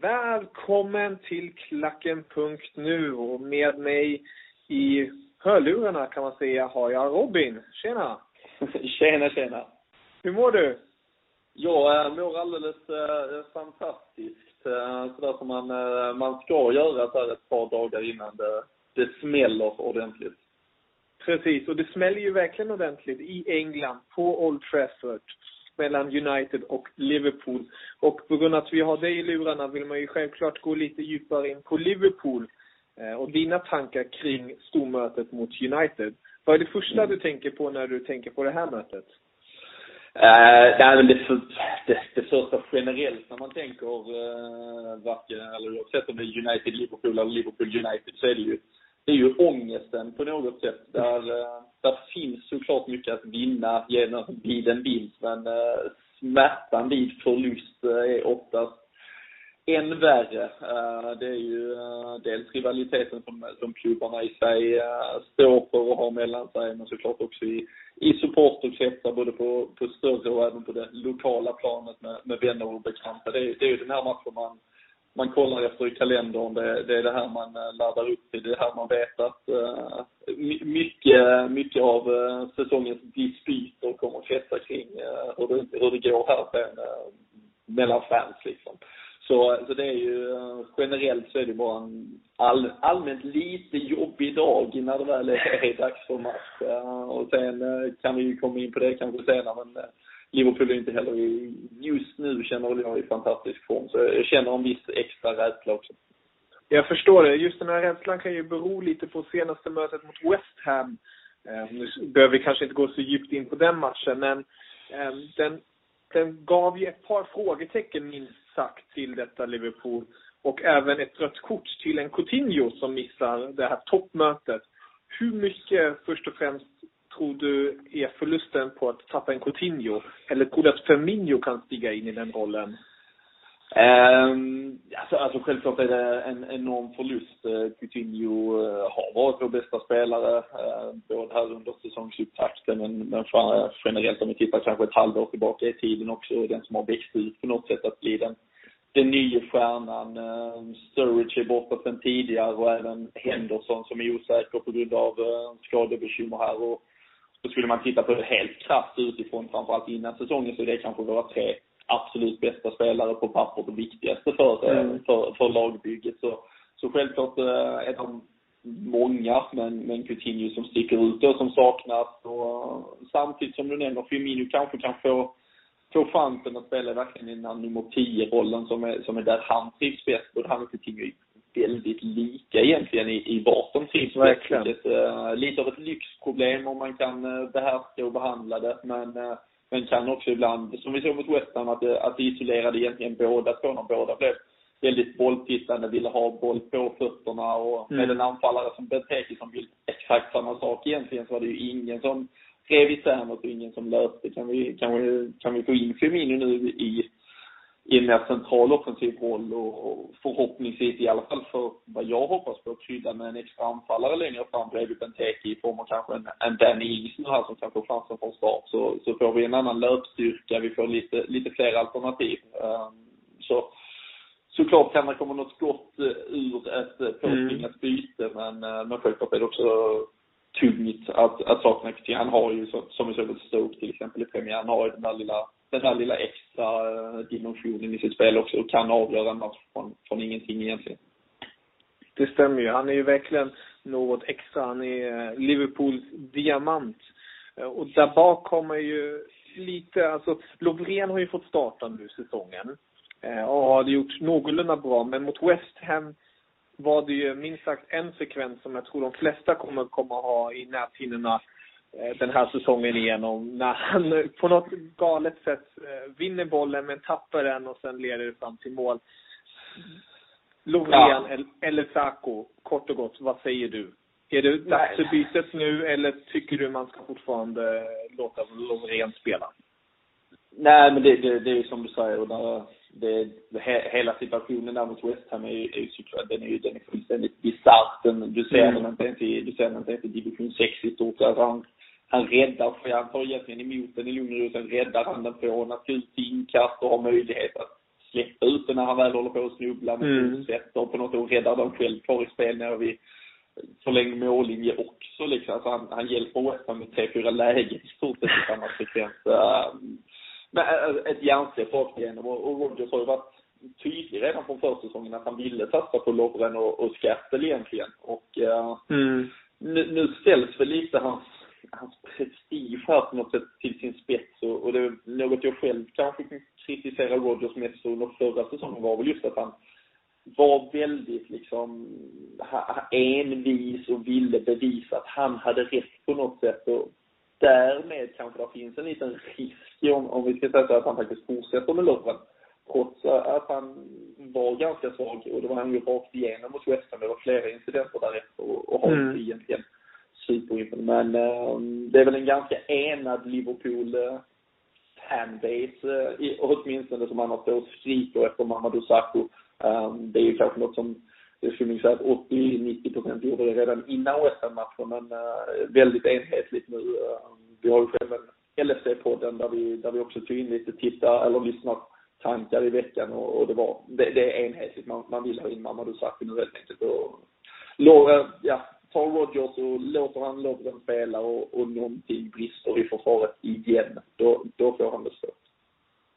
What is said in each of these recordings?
Välkommen till Klacken.nu och med mig i hörlurarna kan man säga har jag Robin. Tjena! Tjena, tjena. Hur mår du? Jag äh, mår alldeles äh, fantastiskt. Äh, sådär som man, äh, man ska göra så här ett par dagar innan det, det smäller ordentligt. Precis, och det smäller ju verkligen ordentligt i England, på Old Trafford, mellan United och Liverpool. Och på grund av att vi har dig i lurarna vill man ju självklart gå lite djupare in på Liverpool eh, och dina tankar kring stormötet mot United. Vad är det första du tänker på när du tänker på det här mötet? Det är väl det, för, det, det första generellt när man tänker uh, varken, eller oavsett om det är United Liverpool eller Liverpool United så är det ju det är ju ångesten på något sätt. Där, eh, där finns såklart mycket att vinna genom, vid en vinst, men eh, smärtan vid förlust eh, är oftast än värre. Det är ju dels rivaliteten som, som klubbarna i sig står för och har mellan sig, men såklart också i, i supporterkretsar, både på, på större och även på det lokala planet med, med vänner och bekanta. Det det är ju den här matchen man man kollar efter i kalendern. Det, det är det här man eh, laddar upp till. Det är det här man vet att uh, mycket, mycket av uh, säsongens dispyter kommer att kretsa kring uh, hur, det, hur det går här sen, uh, mellan fans liksom. Så, så det är ju, generellt så är det bara en all, allmänt lite jobbig dag när det väl är, är dags för match. och sen kan vi ju komma in på det kanske senare, men Liverpool är inte heller i, just nu känner jag i fantastisk form. Så jag känner en viss extra rädsla också. Jag förstår det. Just den här rädslan kan ju bero lite på senaste mötet mot West Ham. Eh, nu behöver vi kanske inte gå så djupt in på den matchen, men eh, den, den gav ju ett par frågetecken minst sagt till detta Liverpool. Och även ett rött kort till en Coutinho som missar det här toppmötet. Hur mycket, först och främst, tror du är förlusten på att tappa en Coutinho? Eller tror du att Firmino kan stiga in i den rollen? Um, alltså, alltså självklart är det en enorm förlust. Eh, Coutinho eh, har varit vår bästa spelare, uh, både här under säsongsupptakten men, men generellt om vi tittar kanske ett halvår tillbaka i tiden också, den som har växt ut på något sätt att bli den, den nya stjärnan. Uh, Sturridge är borta sedan tidigare och även Henderson som är osäker på grund av uh, skadebekymmer här. Och, så skulle man titta på det helt krasst utifrån, framförallt innan säsongen, så är det kanske våra tre absolut bästa spelare på pappret och viktigaste för, eh, mm. för, för lagbygget. Så, så självklart eh, är de många, men, men Coutinho som sticker ut och som saknas. Och, samtidigt som du nämner, Firmino kanske kan få, få chansen att spela verkligen i den här nummer 10-rollen som är, som är där han trivs bäst. Både han och Coutinho väldigt lika egentligen i, i vart de trivs Verkligen. Ett, uh, lite av ett lyxproblem om man kan uh, behärska och behandla det. Men, uh, men kan också ibland, som vi såg mot West Ham, att, att det isolerade egentligen båda två när båda blev väldigt bolltittande, ville ha boll på fötterna och mm. med en anfallare som Benteke som vill exakt samma sak egentligen så var det ju ingen som rev isär något och ingen som löste. Kan vi, kan vi, kan vi få in Firmino nu i i en mer central offensiv roll och, förhoppningsvis i alla fall för vad jag hoppas på, krydda med en extra anfallare längre fram bredvid Benteke i form av kanske en, en Danny Ings nu här som kan få chansen från start. Så, så får vi en annan löpstyrka, vi får lite, lite fler alternativ. Um, så såklart kan det komma något gott uh, ur ett uh, påtvingat mm. byte men, uh, men självklart är det också tungt att, att sakna. Han har ju, som vi såg mot Stoke till exempel i premiären, har ju den där lilla den här lilla extra eh, dimensionen i sitt spel också och kan avgöra en match från, från ingenting egentligen. Det stämmer ju. Han är ju verkligen något extra. Han är eh, Liverpools diamant. Eh, och där bak kommer ju lite, alltså Lovren har ju fått starta nu säsongen. Och har gjort någorlunda bra, men mot West Ham var det ju minst sagt en sekvens som jag tror de flesta kommer komma ha i näthinnorna den här säsongen igenom när han på något galet sätt eh, vinner bollen men tappar den och sen leder det fram till mål. Lovren ja. eller Sako, kort och gott, vad säger du? Är det dags för bytet nu eller tycker du man ska fortfarande låta Lovren spela? Nej, men det, det, det är ju som du säger. Och det, det, hela situationen där mot West Ham är ju, är ju såklart, den är ju den är fullständigt bisarr. Du ser mm. den inte ens i, du ser den inte ens i division 6 i stort. Alltså han, han räddar, han tar egentligen emot den i lugn och ro, sen räddar han den från att gå ut i inkast och har möjlighet att släppa ut den när han väl håller på att snubbla med mm. sätter på något och räddar den själv kvar i spel nere vid förlängd mållinje också liksom. Alltså han, han hjälper West Ham med tre, fyra lägen i stort sett i samma sekvens. Men äh, ett hjärnsläpp rakt igenom och, och Rodgers har ju varit tydlig redan från försäsongen att han ville satsa på Lovren och, och Skattel egentligen. Och uh, mm. nu, nu ställs väl lite hans hans prestige här på något sätt till sin spets och, och det är något jag själv kanske kan kritisera Rodgers mest under förra säsongen var väl just att han var väldigt liksom envis och ville bevisa att han hade rätt på något sätt och därmed kanske det finns en liten risk om, om vi ska säga så att han faktiskt fortsätter med Lovren. Trots att han var ganska svag och det var han ju rakt igenom mot West Ham. Det var flera incidenter därefter och, och har mm. egentligen superimponerad. Men eh, det är väl en ganska enad Liverpool-fanbase. eh, åtminstone som han har skriker efter Mamadou Sakho. Um, det är ju kanske något som jag skulle nog säga att 80-90 procent gjorde det redan innan OSM-matchen, men eh, väldigt enhetligt nu. Eh, vi har ju själv en LFC-podden där vi, där vi också tog in lite tittar eller lyssnar tankar i veckan och, och det var, det, det, är enhetligt. Man, man vill ha in Mamadou Sakho nu helt enkelt och, ja, tar Rodgers och låter han Lovren spela och, och någonting brister i försvaret igen, då, då får han det svårt.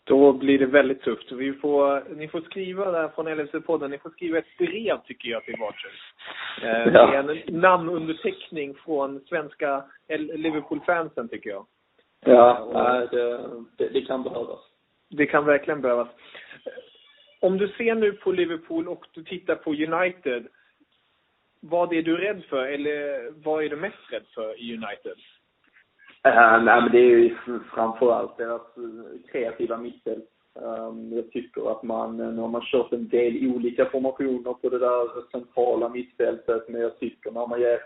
Då blir det väldigt tufft. Vi får, ni får skriva där från LFC-podden, ni får skriva ett brev tycker jag till Varters. Eh, ja. en namnunderteckning från svenska Liverpool-fansen tycker jag. Ja, och, det, det, det kan behövas. Det kan verkligen behövas. Om du ser nu på Liverpool och du tittar på United, vad är du rädd för eller vad är du mest rädd för i United? Uh, nej, men det är ju framförallt deras eh, kreativa mittfält. Um, jag tycker att man, eh, nu har man kört en del olika formationer på det där centrala mittfältet, men jag tycker när man ger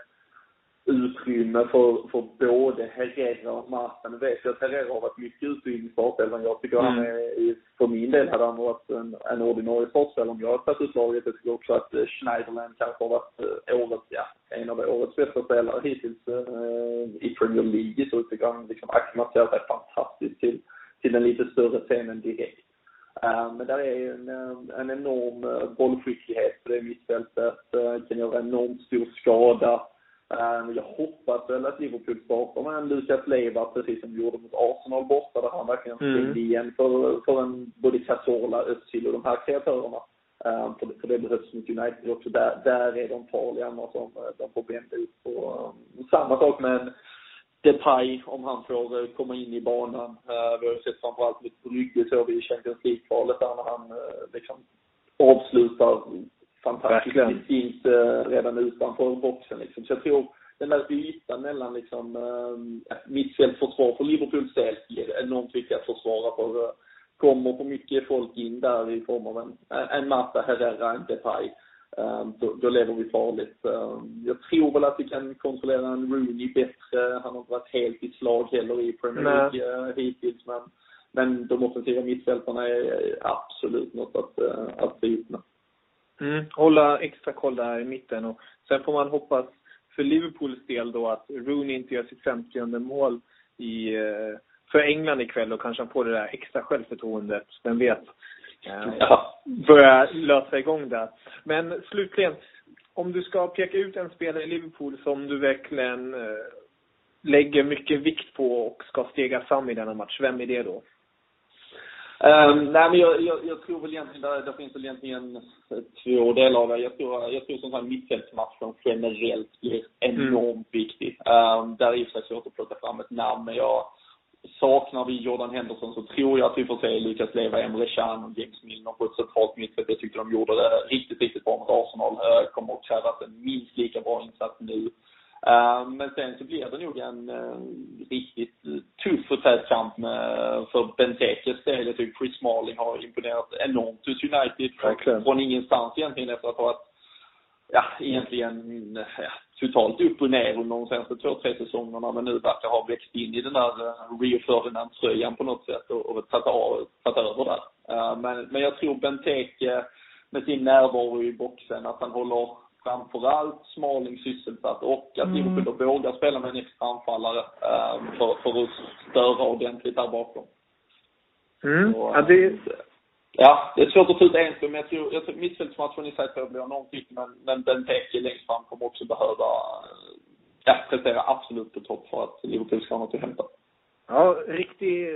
utrymme för, för både Herrera och Marta. Nu vet jag att Herrera har varit mycket ute i startelvan. Jag tycker mm. han är, för min del hade han varit en, en ordinarie startspelare om jag hade tagit ut laget. Jag tycker också att eh, Schneiderland kanske har varit eh, årets, ja, en av årets bästa spelare hittills eh, i Premier League. Så jag tycker han liksom acklimatiserar sig fantastiskt till, till den lite större scenen direkt. Uh, men där är en, en enorm bollskicklighet på det mittfältet. Uh, kan göra enormt stor skada. Ehm, jag hoppas väl att Liverpool startar med en Lucas Leiva precis som de gjorde mot Arsenal borta där han verkligen stängde mm. igen för, för en, både Cazorla, Özil och de här kreatörerna. Um, för, för det behövs mot United också. Där, där är de farliga annars om eh, de får bända ut. Och, um, samma sak med en Depay om han får uh, komma in i banan. Vi har ju sett framförallt mot Brygge så vi i Champions League-kvalet där när han uh, liksom avslutar fantastiskt distinkt eh, redan utanför boxen liksom. Så jag tror den där ytan mellan liksom eh, mittfältförsvar för Liverpools del är enormt viktigt att försvara för eh, kommer för mycket folk in där i form av en, en Marta Herrera, en Depay då, då lever vi farligt. Jag tror väl att vi kan kontrollera en Rooney bättre. Han har inte varit helt i slag heller i Premier League hittills. Men, men de offensiva mittfältarna är absolut något att, att bevittna. Mm, hålla extra koll där i mitten och sen får man hoppas för Liverpools del då att Rooney inte gör sitt 50 mål i, för England ikväll och kanske han får det där extra självförtroendet. Vem vet? Ja. Börja lösa igång där. Men slutligen, om du ska peka ut en spelare i Liverpool som du verkligen eh, lägger mycket vikt på och ska stega fram i denna match, vem är det då? Um, nej men jag, jag, jag, tror väl egentligen, där, där finns väl egentligen två delar av det. Jag tror, jag tror som sagt mittfältsmatchen generellt blir enormt mm. viktig. Um, där är det i och för sig svårt att plocka fram ett namn, men jag, saknar vi Jordan Henderson så tror jag att vi får se Lukas Leva, Emre Can och James Milner på ett centralt mittfält. Jag tyckte de gjorde det riktigt, riktigt bra mot Arsenal. Uh, kommer att krävas en minst lika bra insats nu. Uh, men sen så blir det nog en uh, riktigt tuff och tät kamp för Bentekes del. Jag tycker Chris Smalling har imponerat enormt hos United. Från, från ingenstans egentligen efter att ha varit ja, egentligen ja, totalt upp och ner under de senaste två, tre säsongerna men nu verkar ha växt in i den där Rio Ferdinand-tröjan på något sätt och, och tagit, av, tagit över där. Men, men jag tror Benteke med sin närvaro i boxen, att han håller framförallt Smalling sysselsatt och att mm. Liverpool då vågar spela med en extra anfallare um, för, för att störa ordentligt där bakom. Mm. Så, ja, det, Ja, det är svårt att ta ut en men jag tror, jag tror mittfältsmatchen i sig tror jag blir enormt viktig, men, men Benteke längst fram kommer också behöva ja, prestera absolut på topp för att Liverpool ska ha något att hämta. Ja, riktig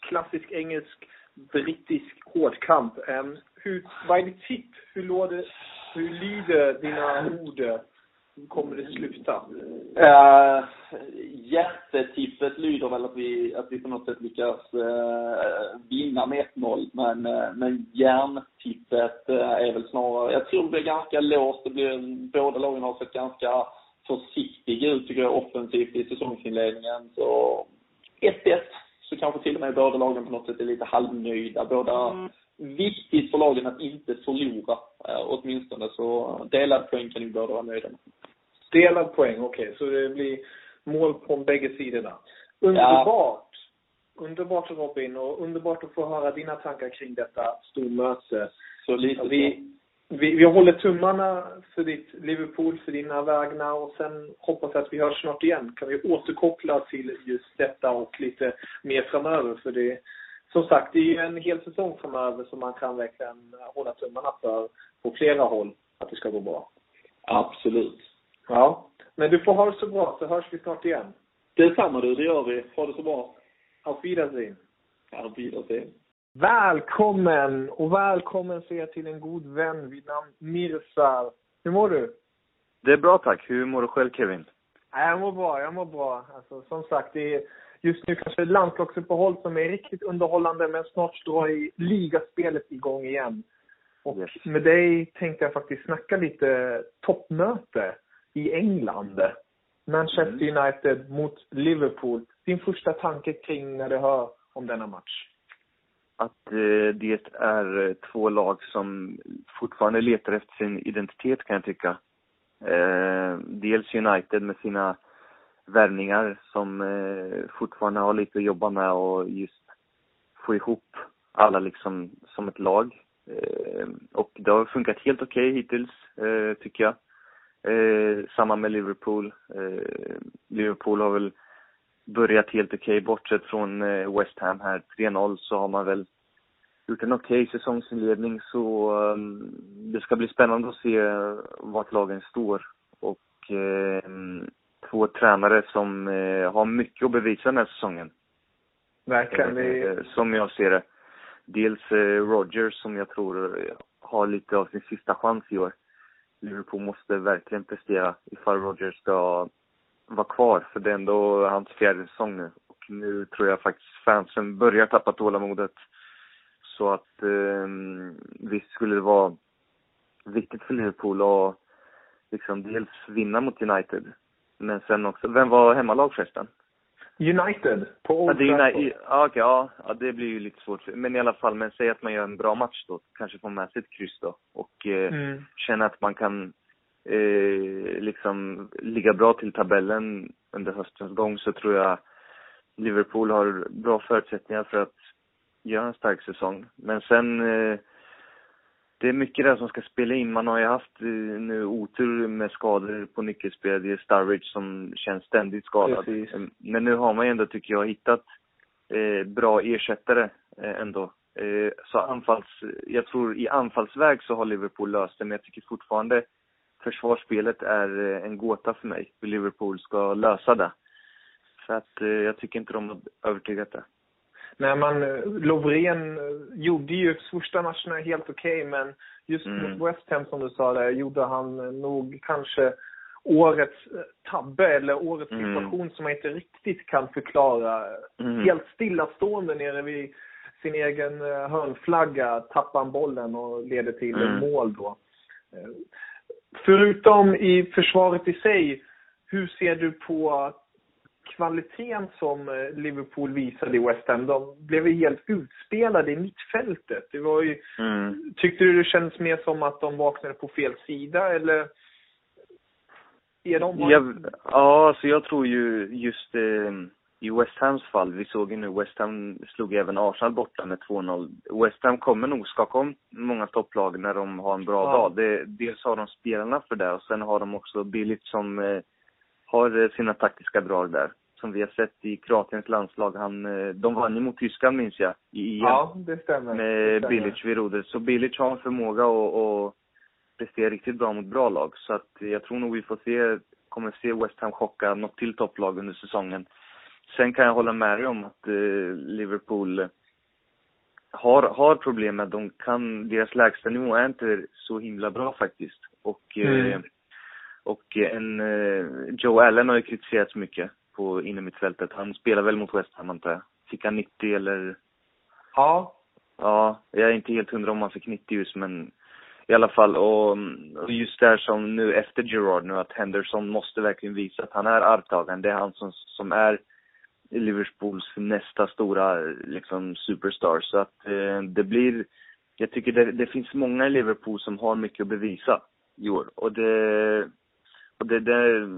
klassisk engelsk, brittisk hårdkamp. Um, hur, vad är ditt tipp? Hur, låder, hur lyder dina ord hur kommer det sluta? Uh, hjärtetippet lyder väl att vi, att vi på något sätt lyckas uh, vinna med 1-0. Men, uh, men hjärntippet uh, är väl snarare, jag tror det blir ganska låst. Det blir, båda lagen har sett ganska försiktiga ut tycker jag offensivt i säsongsinledningen. Så 1-1. Så kanske till och med båda lagen på något sätt är lite halvnöjda. Båda mm viktigt för lagen att inte förlora eh, åtminstone. Så delad poäng kan ju båda vara nöjda med. Delad poäng, okej. Okay. Så det blir mål på bägge sidorna. Underbart! Ja. Underbart Robin och underbart att få höra dina tankar kring detta stormöte. Så lite vi, vi, vi håller tummarna för ditt Liverpool, för dina vägnar och sen hoppas jag att vi hörs snart igen. Kan vi återkoppla till just detta och lite mer framöver för det som sagt, det är ju en hel säsong framöver som man kan verkligen hålla tummarna för på flera håll att det ska gå bra. Absolut. Ja. Men du får ha det så bra, så hörs vi snart igen. Detsamma du, det gör vi. Ha det så bra. Auf Wiedersehen. Auf Wiedersehen. Välkommen! Och välkommen säger jag till en god vän vid namn Mirsal. Hur mår du? Det är bra tack. Hur mår du själv Kevin? Jag mår bra, jag mår bra. Alltså, som sagt, det är just nu kanske landslagsuppehåll som är riktigt underhållande men snart drar i ligaspelet igång igen. Och yes. med dig tänkte jag faktiskt snacka lite toppmöte i England. Manchester mm. United mot Liverpool. Din första tanke kring när du hör om denna match? Att eh, det är två lag som fortfarande letar efter sin identitet kan jag tycka. Eh, dels United med sina värvningar som eh, fortfarande har lite att jobba med och just få ihop alla liksom som ett lag. Eh, och det har funkat helt okej okay hittills, eh, tycker jag. Eh, samma med Liverpool. Eh, Liverpool har väl börjat helt okej, okay. bortsett från eh, West Ham här. 3-0 så har man väl gjort en okej okay säsongsinledning så eh, det ska bli spännande att se vart lagen står. Och eh, två tränare som eh, har mycket att bevisa den här säsongen. Verkligen. Eh, som jag ser det. Dels eh, Rogers som jag tror eh, har lite av sin sista chans i år. Liverpool måste verkligen prestera ifall Rogers ska vara kvar, för det är ändå hans fjärde säsong nu. Och nu tror jag faktiskt fansen börjar tappa tålamodet. Så att eh, visst skulle det vara viktigt för Liverpool att liksom dels vinna mot United men sen också, vem var hemmalag förresten? United på Old Ja, det, ju- ja, ja, ja, det blir ju lite svårt. Men i alla fall, men säg att man gör en bra match då. Kanske får med sig ett kryss då. Och eh, Mm. känna att man kan eh, liksom ligga bra till tabellen under höstens gång så tror jag Liverpool har bra förutsättningar för att göra en stark säsong. Men sen, eh, det är mycket där som ska spela in. Man har ju haft eh, nu otur med skador på nyckelspel. Det är Sturridge som känns ständigt skadad. Precis. Eh, Men nu har man ju ändå, tycker jag, hittat eh, bra ersättare eh, ändå. Eh, så anfalls, jag tror i anfallsväg så har Liverpool löst det, men jag tycker fortfarande försvarsspelet är eh, en gåta för mig, hur Liverpool ska lösa det. För att jag tycker inte de har övertygat det. När man, eh, Lovren eh, gjorde ju första matcherna helt okej, men just Mm. mot West Ham som du sa där, gjorde han eh, nog kanske årets tabbe eller årets Mm. situation som man inte riktigt kan förklara. Mm. Helt stillastående nere vid sin egen hörnflagga tappar han bollen och leder till Mm. mål då. Förutom i försvaret i sig, hur ser du på kvaliteten som eh, Liverpool visade i West Ham? De blev ju helt utspelade i mittfältet. Det var ju, Mm. tyckte du det kändes mer som att de vaknade på fel sida eller är de bara... Jag, ja, så jag tror ju just eh, i West Hams fall, vi såg ju nu West Ham slog även Arsenal borta med 2-0. West Ham kommer nog skaka om många topplag när de har en bra Ja. dag. Det, dels har de spelarna för det och sen har de också Billigt som eh, har eh, sina taktiska drag där. Som vi har sett i Kroatiens landslag. Han, eh, de vann ju mot Tyskland minns jag, i EM Ja, det stämmer. det med stämmer. Bilic vid rodret. Så Bilic har en förmåga att, att prestera riktigt bra mot bra lag. Så att jag tror nog vi får se, kommer se West Ham chocka något till topplag under säsongen. Sen kan jag hålla med dig om att eh, Liverpool har, har problem med, de kan, deras lägsta nivå är inte så himla bra faktiskt. Och, eh, Mm. Och en, eh, Joe Allen har ju kritiserats mycket på innermittfältet. Han spelar väl mot West Ham antar jag. Fick han 90 eller Ja, Ja, jag är inte helt hundra om han fick 90 just men i alla fall och, och just där som nu efter Gerard nu att Henderson måste verkligen visa att han är arvtagaren. Det är han som, som är Liverpools nästa stora liksom superstar. Så att eh, det blir, jag tycker det, det finns många i Liverpool som har mycket att bevisa i år. Och det, och det, det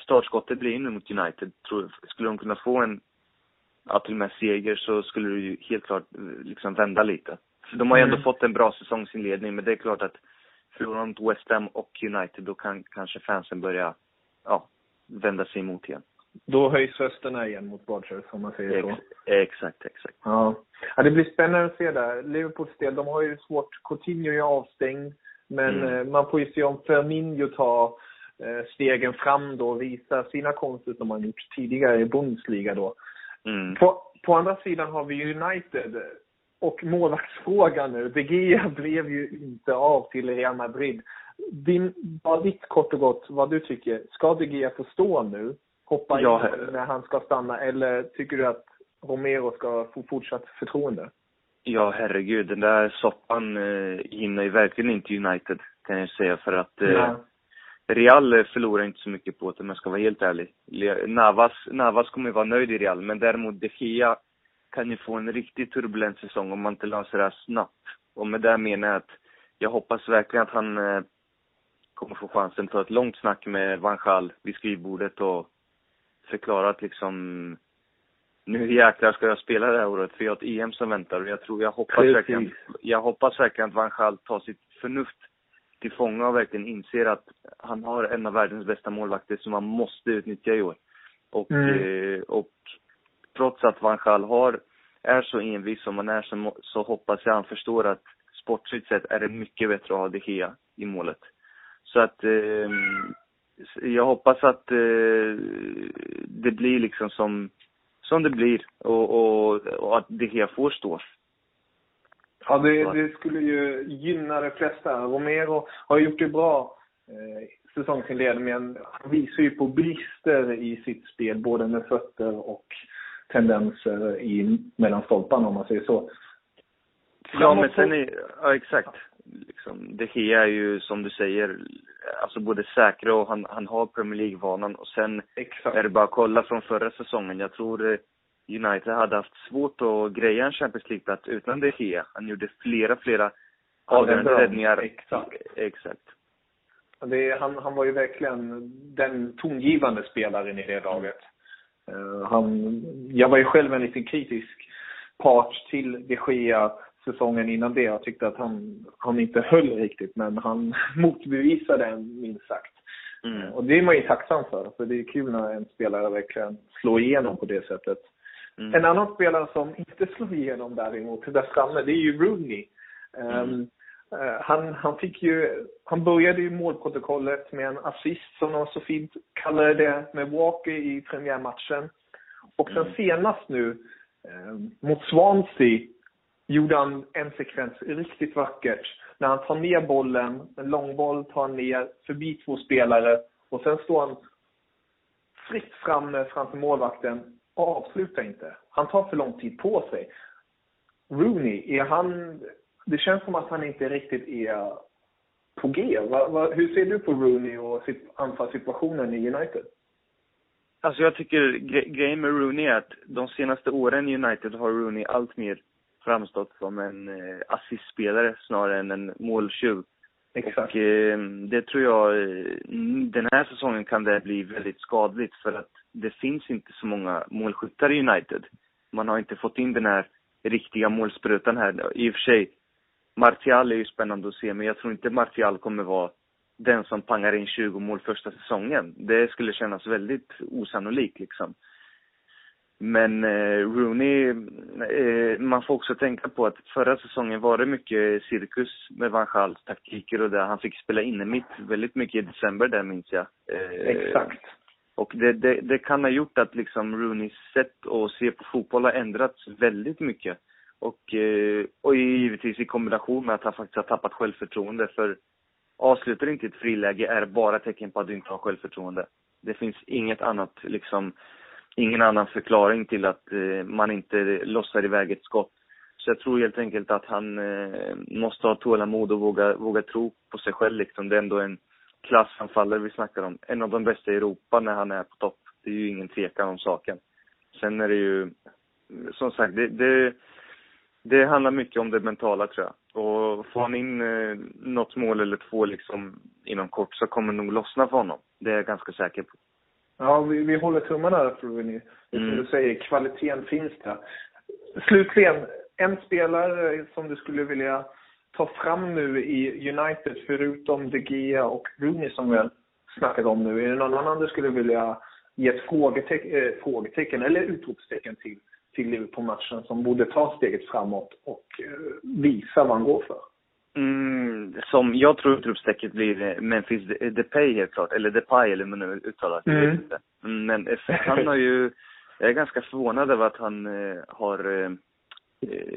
startskottet blir nu mot United. Tror, skulle de kunna få en ja, till och med seger så skulle det ju helt klart liksom vända lite. För de har ju ändå Mm. fått en bra säsongsinledning, men det är klart att förlorar de mot West Ham och United, då kan kanske fansen börja, ja, vända sig emot igen. då höjs rösterna igen mot Rodgers om man säger så. Ex, exakt, exakt. Ja. ja, det blir spännande att se där. Liverpools del, de har ju svårt. Coutinho är avstängd. Men Mm. eh, man får ju se om Firmino tar stegen fram då och visar sina konster som han gjort tidigare i Bundesliga då. Mm. På, på andra sidan har vi United och målvaktsfrågan nu. De Gea blev ju inte av till Real Madrid. Din, bara ditt kort och gott, vad du tycker. Ska De Gea få stå nu? Hoppa Ja. in när han ska stanna? Eller tycker du att Romero ska få fortsatt förtroende? Ja, herregud, den där soppan eh, ju verkligen inte United, kan jag säga, för att eh, Nej. Real förlorar inte så mycket på det om jag ska vara helt ärlig. Navas, Navas kommer ju vara nöjd i Real, men däremot De Gea kan ju få en riktigt turbulent säsong om man inte löser det här snabbt. Och med det menar jag att jag hoppas verkligen att han eh, kommer få chansen att ta ett långt snack med Van Gaal vid skrivbordet och förklara att liksom nu jäklar ska jag spela det här året för jag har ett EM som väntar och jag tror, jag hoppas verkligen, jag hoppas verkligen att Van Gaal tar sitt förnuft till fånga och verkligen inser att han har en av världens bästa målvakter som man måste utnyttja i år. Och, Mm. eh, och trots att Van Gaal har, är så envis som han är så, så hoppas jag han förstår att sportsligt sett är det mycket bättre att ha De Gea i målet. Så att eh, jag hoppas att eh, det blir liksom som, som det blir och, och, och att De Gea får stå. Ja, det, det skulle ju gynna de flesta. Romero har gjort det bra eh, säsongsinledningen. Han visar ju på brister i sitt spel, både med fötter och tendenser i mellan stolparna om man säger så. Ja, men sen är, ja exakt. liksom, De Gea är ju som du säger, alltså både säkra och han, han har Premier League-vanan och sen Exakt. är det bara att kolla från förra säsongen. Jag tror eh, United hade haft svårt att greja en Champions League-plats utan De Gea. Han gjorde flera, flera avgörande räddningar. Exakt. Exakt. Det, han, han var ju verkligen den tongivande spelaren i det laget. Eh, han, jag var ju själv en liten kritisk part till de Gea säsongen innan det. Jag tyckte att han, han inte höll riktigt, men han motbevisade en minst sagt. Mm. Eh, Och det är man ju tacksam för, för det är kul när en spelare verkligen slår igenom på det sättet. Mm. En annan spelare som inte slår igenom däremot, där framme, det är ju Rooney. Um, eh, han, han fick ju, han började ju målprotokollet med en assist som de så fint kallade det med Walker i premiärmatchen. Och sen senast nu eh, mot Swansea gjorde han en sekvens riktigt vackert. När han tar ner bollen, en långboll tar han ner förbi två spelare och sen står han fritt framme framför målvakten och avslutar inte. Han tar för lång tid på sig. Rooney, är han... Det känns som att han inte riktigt är på G. Va, va, hur ser du på Rooney och anfallssituationen i United? Alltså jag tycker gre grejen med Rooney är att de senaste åren i United har Rooney allt mer framstått som en eh, assistspelare snarare än en måltjuv. Exakt. Och eh, det tror jag, eh, den här säsongen kan det bli väldigt skadligt för att det finns inte så många målskyttar i United. Man har inte fått in den här riktiga målsprutan här. I och för sig, Martial är ju spännande att se, men jag tror inte Martial kommer vara den som pangar in 20 mål första säsongen. Det skulle kännas väldigt osannolikt liksom. Men eh, Rooney, eh, man får också tänka på att förra säsongen var det mycket cirkus med Van Gaals taktiker och där. Han fick spela in mitt väldigt mycket i december där minns jag. Eh, Exakt. Och det, det, det kan ha gjort att liksom Rooneys sätt att se på fotboll har ändrats väldigt mycket. Och, eh, och givetvis i kombination med att han faktiskt har tappat självförtroende. För avslutar inte ett friläge är bara tecken på att du inte har självförtroende. Det finns inget annat liksom, ingen annan förklaring till att eh, man inte lossar iväg ett skott. Så jag tror helt enkelt att han eh, måste ha tålamod och våga, våga tro på sig själv liksom. Det är ändå en klassanfallare vi snackar om. En av de bästa i Europa när han är på topp. Det är ju ingen tvekan om saken. Sen är det ju, som sagt, det, det, det handlar mycket om det mentala tror jag. Och får han in eh, något mål eller två liksom inom kort så kommer det nog lossna för honom. Det är jag ganska säker på. Ja, vi, vi håller tummarna för Rooney. Det som Mm. du säger, kvaliteten finns där. Slutligen, en spelare som du skulle vilja ta fram nu i United, förutom De Gea och Rooney som vi har snackat om nu. Är det någon annan du skulle vilja ge ett frågetecken, äh, frågetecken eller utropstecken till, till Liverpool-matchen som borde ta steget framåt och eh, visa vad han går för? Mm, som jag tror utropstecket blir eh, Memphis De- Depay helt klart. Eller Depay eller hur man nu uttalar det. Mm. Men eh, han har ju, jag är ganska förvånad över att han eh, har eh, eh,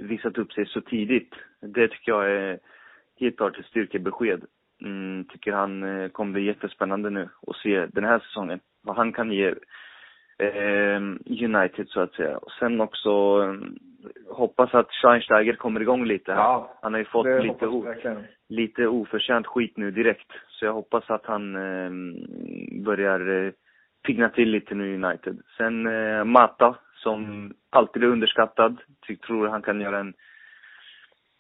visat upp sig så tidigt. Det tycker jag är helt klart ett styrkebesked. Mm, tycker han eh, kommer bli jättespännande nu att se den här säsongen. Vad han kan ge eh, United så att säga. Och sen också eh, hoppas att Schweinsteiger kommer igång lite. Ja, han har ju fått lite, o- lite oförtjänt skit nu direkt. Så jag hoppas att han eh, börjar eh, pigna till lite nu United. Sen eh, Mata, som alltid är underskattad. Ty- tror han kan göra en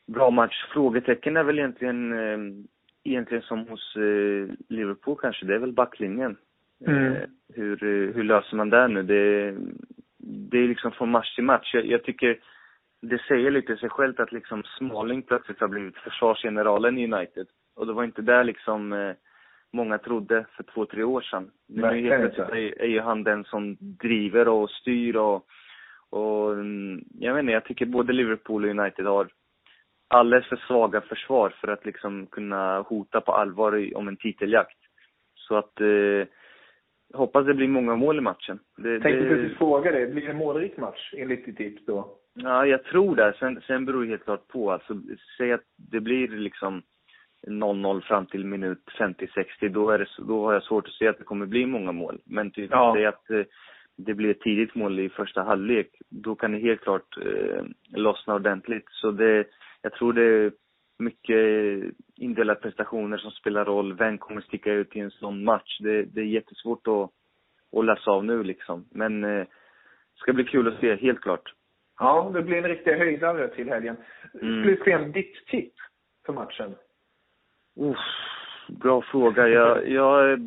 bra match. Frågetecken är väl egentligen, eh, egentligen som hos eh, Liverpool kanske. Det är väl backlinjen. Mm. Eh, hur, eh, hur löser man det nu? Det, det är liksom från match till match. Jag, jag tycker det säger lite sig självt att liksom Smalling plötsligt har blivit försvarsgeneralen i United. Och det var inte där liksom eh, många trodde för två, tre år sedan. Nu Verkligen helt plötsligt är, är ju han den som driver och styr och, och mm, jag vet inte, jag tycker både Liverpool och United har alldeles för svaga försvar för att liksom kunna hota på allvar om en titeljakt. Så att eh, hoppas det blir många mål i matchen. Det, Tänkte det, precis fråga dig, blir det en målrik match enligt ditt tips då? Ja, jag tror det. Sen, sen beror det helt klart på. Alltså, säg att det blir liksom 0-0 fram till minut 50-60, då, är det, då har jag svårt att se att det kommer bli många mål. Men typ, Ja. säg att eh, det blir ett tidigt mål i första halvlek, då kan det helt klart eh, lossna ordentligt. Så det, jag tror det mycket indelade prestationer som spelar roll. Vem kommer sticka ut i en sån match? Det, det är jättesvårt att, att läsa av nu liksom. Men eh, det ska bli kul att se, helt klart. Ja, det blir en riktig höjdare till helgen. Mm. Slutligen, ditt tipp för matchen? Uff, bra fråga. Jag, jag,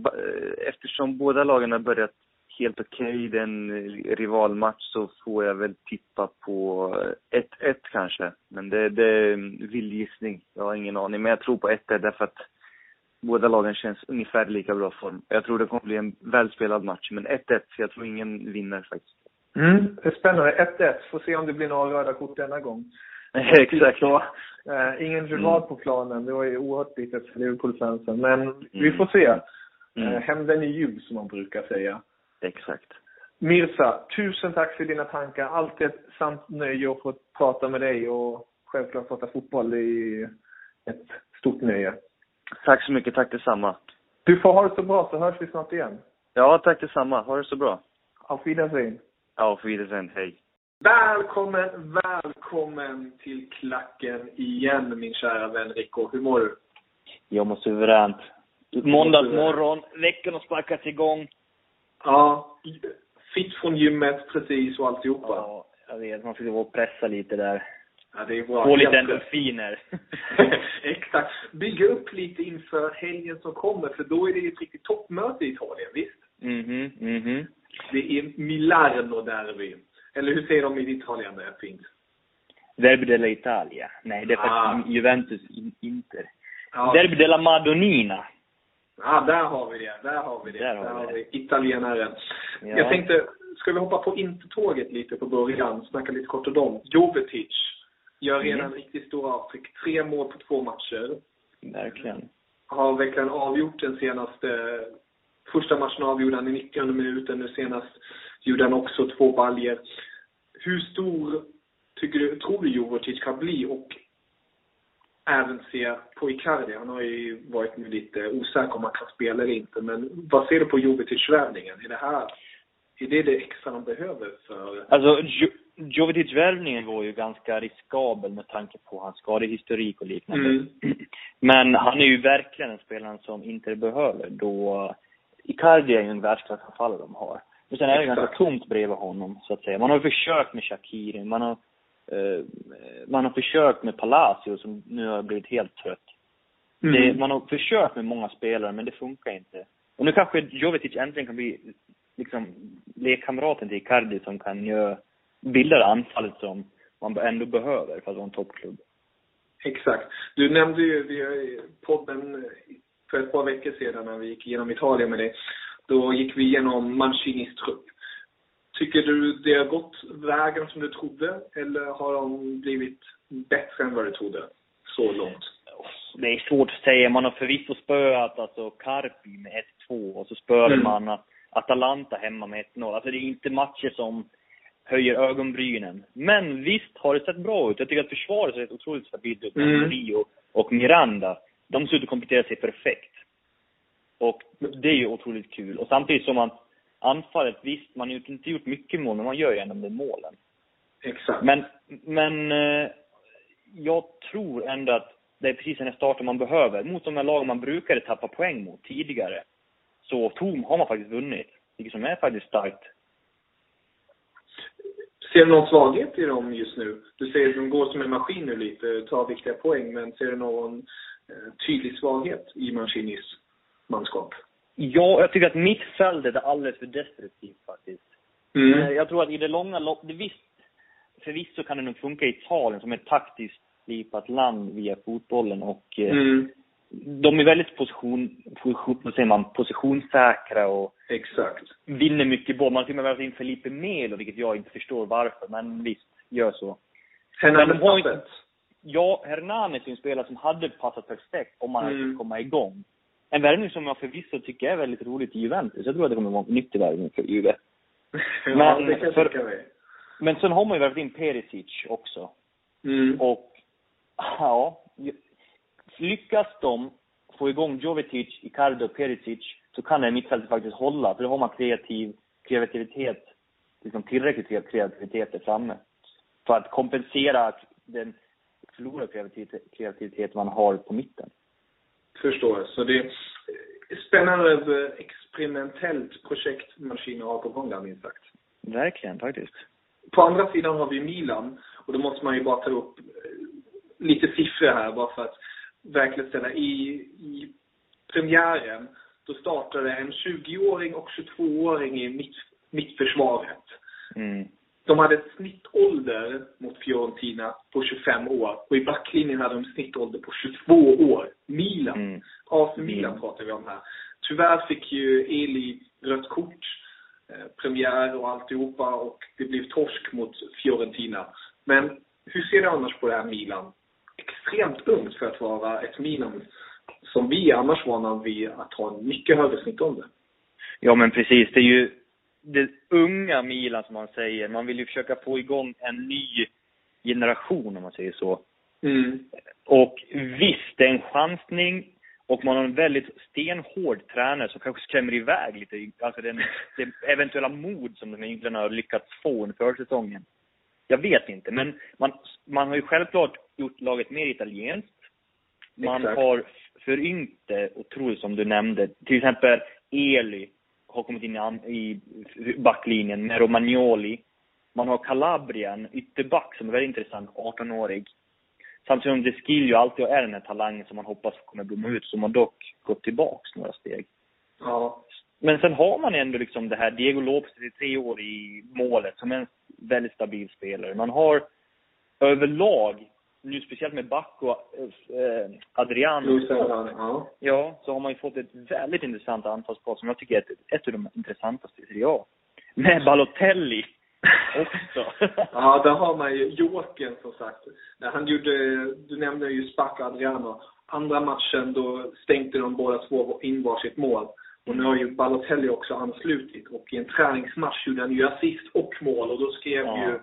eftersom båda lagen har börjat helt okej okay, den eh, rivalmatch så får jag väl tippa på 1-1 kanske. Men det, det är vild gissning. Jag har ingen aning. Men jag tror på 1-1 därför att båda lagen känns ungefär lika bra form. Jag tror det kommer bli en välspelad match. Men 1-1, jag tror ingen vinner faktiskt. Mm, det är spännande. 1-1. Får se om det blir några röda kort denna gång. Exakt. Så, äh, ingen rival mm. på planen. Det var ju oerhört bittert för Liverpool-fansen. Men mm. vi får se. Mm. Äh, hämnden är ljus, som man brukar säga. Exakt. Mirza, tusen tack för dina tankar. Alltid ett sant nöje att få prata med dig och självklart prata fotboll. Det är ett stort nöje. Tack så mycket. Tack detsamma. Du får ha det så bra så hörs vi snart igen. Ja, tack detsamma. Ha det så bra. Auf Wiedersehen. Auf Wiedersehen. Hej. Välkommen, välkommen till klacken igen min kära vän Rico. Hur mår du? Jag mår suveränt. Måndagsmorgon, veckan har sparkats igång. Ja, fitt från gymmet precis och alltihopa. Ja, jag vet. Man försöker pressa lite där. Ja, det är bra. Få lite endorfiner. Exakt. Bygga upp lite inför helgen som kommer, för då är det ett riktigt toppmöte i Italien, visst? Mhm, mhm. Det är Milano-derby. Eller hur säger de i Italien det är fint? Derby della Italia. Nej, det är ah. faktiskt Juventus Inter. Ah. Derby della Madonnina. Ja, där har vi det. Där har vi det. Där har, där har vi italienaren. Ja. Jag tänkte, ska vi hoppa på Intertåget lite på början? Snacka lite kort om dem. Jovetic gör redan mm. riktigt stora avtryck. Tre mål på två matcher. Verkligen. Har verkligen avgjort den senaste... Första matchen avgjorde han i 90 minuten. Nu senast gjorde han också två baljer. Hur stor tycker du, tror du Jovetic kan bli? Och även se på Icardi. Han har ju varit lite osäker om han kan spela eller inte. Men vad ser du på Jovetic-värvningen? Är det här, är det det extra de behöver för... Alltså, jo Jovetic-värvningen var ju ganska riskabel med tanke på hans skadehistorik och liknande. Mm. Men han är ju verkligen en spelare som inte behöver då Icardi är ju en världsklassanfallare de har. Men sen är det ganska tomt bredvid honom, så att säga. Man har försökt med Shakiri, man har Eh, man har försökt med Palacio som nu har blivit helt trött. Mm. Det, man har försökt med många spelare, men det funkar inte. Och nu kanske Jovetic äntligen kan bli liksom lekkamraten till Icardi som kan göra, bilda det anfallet som man ändå behöver för att vara en toppklubb. Exakt. Du nämnde ju i podden för ett par veckor sedan när vi gick igenom Italien med dig. Då gick vi igenom Mancinis trupp. Tycker du det har gått vägen som du trodde eller har de blivit bättre än vad du trodde så långt? Det är svårt att säga. Man har förvisso spöat alltså Carpi med 1-2 och så spöade mm. man Atalanta hemma med 1-0. Alltså det är inte matcher som höjer ögonbrynen. Men visst har det sett bra ut. Jag tycker att försvaret ser otroligt stabilt ut med mm. Rio och Miranda. De ser ut att komplettera sig perfekt. Och det är ju otroligt kul. Och samtidigt som man anfallet, visst, man har ju inte gjort mycket mål, men man gör ju ändå de målen. Exakt. Men, men eh, jag tror ändå att det är precis den här starten man behöver. Mot de här lagen man brukade tappa poäng mot tidigare, så tog, har man faktiskt vunnit. Vilket som är faktiskt starkt. Ser du någon svaghet i dem just nu? Du säger att de går som en maskin nu lite, tar viktiga poäng, men ser du någon eh, tydlig svaghet i Mancinis manskap? Ja, jag tycker att mittfältet är alldeles för destruktivt faktiskt. Mm. Eh, jag tror att i det långa loppet, visst, förvisso kan det nog funka i Italien som ett taktiskt slipat land via fotbollen och eh, mm. de är väldigt position, position, säger man, positionssäkra och Exakt. vinner mycket boll. Man har till och med värvat in Felipe Melo, vilket jag inte förstår varför, men visst, gör så. Hernanes Ja, Hernanes är en spelare som hade passat perfekt om man mm. hade komma igång. En värvning som jag förvisso tycker är väldigt roligt i Juventus. Jag tror att det kommer vara en nyttig värvning för Juve. Men, ja, det kan för, jag men sen har man ju värvat in Perisic också. Mm. Och, ja. Lyckas de få igång Jovetic, Icardo och Perisic så kan det här mittfältet faktiskt hålla. För då har man kreativ, kreativitet, liksom tillräckligt kreativitet där framme. För att kompensera den kreativitet, kreativitet man har på mitten. Förstår. Så det är spännande experimentellt projekt maskiner har på gång där, minst sagt. Verkligen, faktiskt. På andra sidan har vi Milan. Och då måste man ju bara ta upp eh, lite siffror här bara för att verkligen ställa. I, i premiären, då startade en 20-åring och 22-åring i mitt, mittförsvaret. Mm. De hade ett snittålder mot Fiorentina på 25 år. Och i backlinjen hade de snittålder på 22 år. Milan. Mm. AC Milan Mm. pratar vi om här. Tyvärr fick ju Eli rött kort, eh, premiär och alltihopa och det blev torsk mot Fiorentina. Men hur ser du annars på det här Milan? Extremt ungt för att vara ett Milan som vi är annars vana vid att ha en mycket högre snittålder. Ja, men precis. Det är ju det unga Milan, som man säger. Man vill ju försöka få igång en ny generation, om man säger så. Mm. Och visst, det är en chansning. Och man har en väldigt stenhård tränare som kanske skrämmer iväg lite. Alltså den, det eventuella mod som de egentligen har lyckats få under försäsongen. Jag vet inte, men man, man har ju självklart gjort laget mer italienskt. Man Exakt. har föryngt det otroligt, som du nämnde. Till exempel Eli har kommit in i i backlinjen med Romagnoli. Man har Calabrian, ytterback, som är väldigt intressant, 18-årig. Samtidigt som Deskilio alltid är den här talangen som man hoppas kommer blomma ut, som har dock gått tillbaks några steg. Ja. Men sen har man ändå liksom det här Diego Lopez, 33 år i målet, som är en väldigt stabil spelare. Man har överlag, nu speciellt med Bacco, eh, Adriano, Luis Adriano, ja. ja, så har man ju fått ett väldigt intressant anfallspar som jag tycker är ett, ett av de intressantaste i Serie A. Med Balotelli också. Ja, där har man ju Jokern som sagt. När han gjorde, du nämnde ju Spack och Adriano. Andra matchen då stänkte de båda två in varsitt mål. Och nu har ju Balotelli också anslutit. Och i en träningsmatch gjorde han ju assist och mål. Och då skrev Ja. ju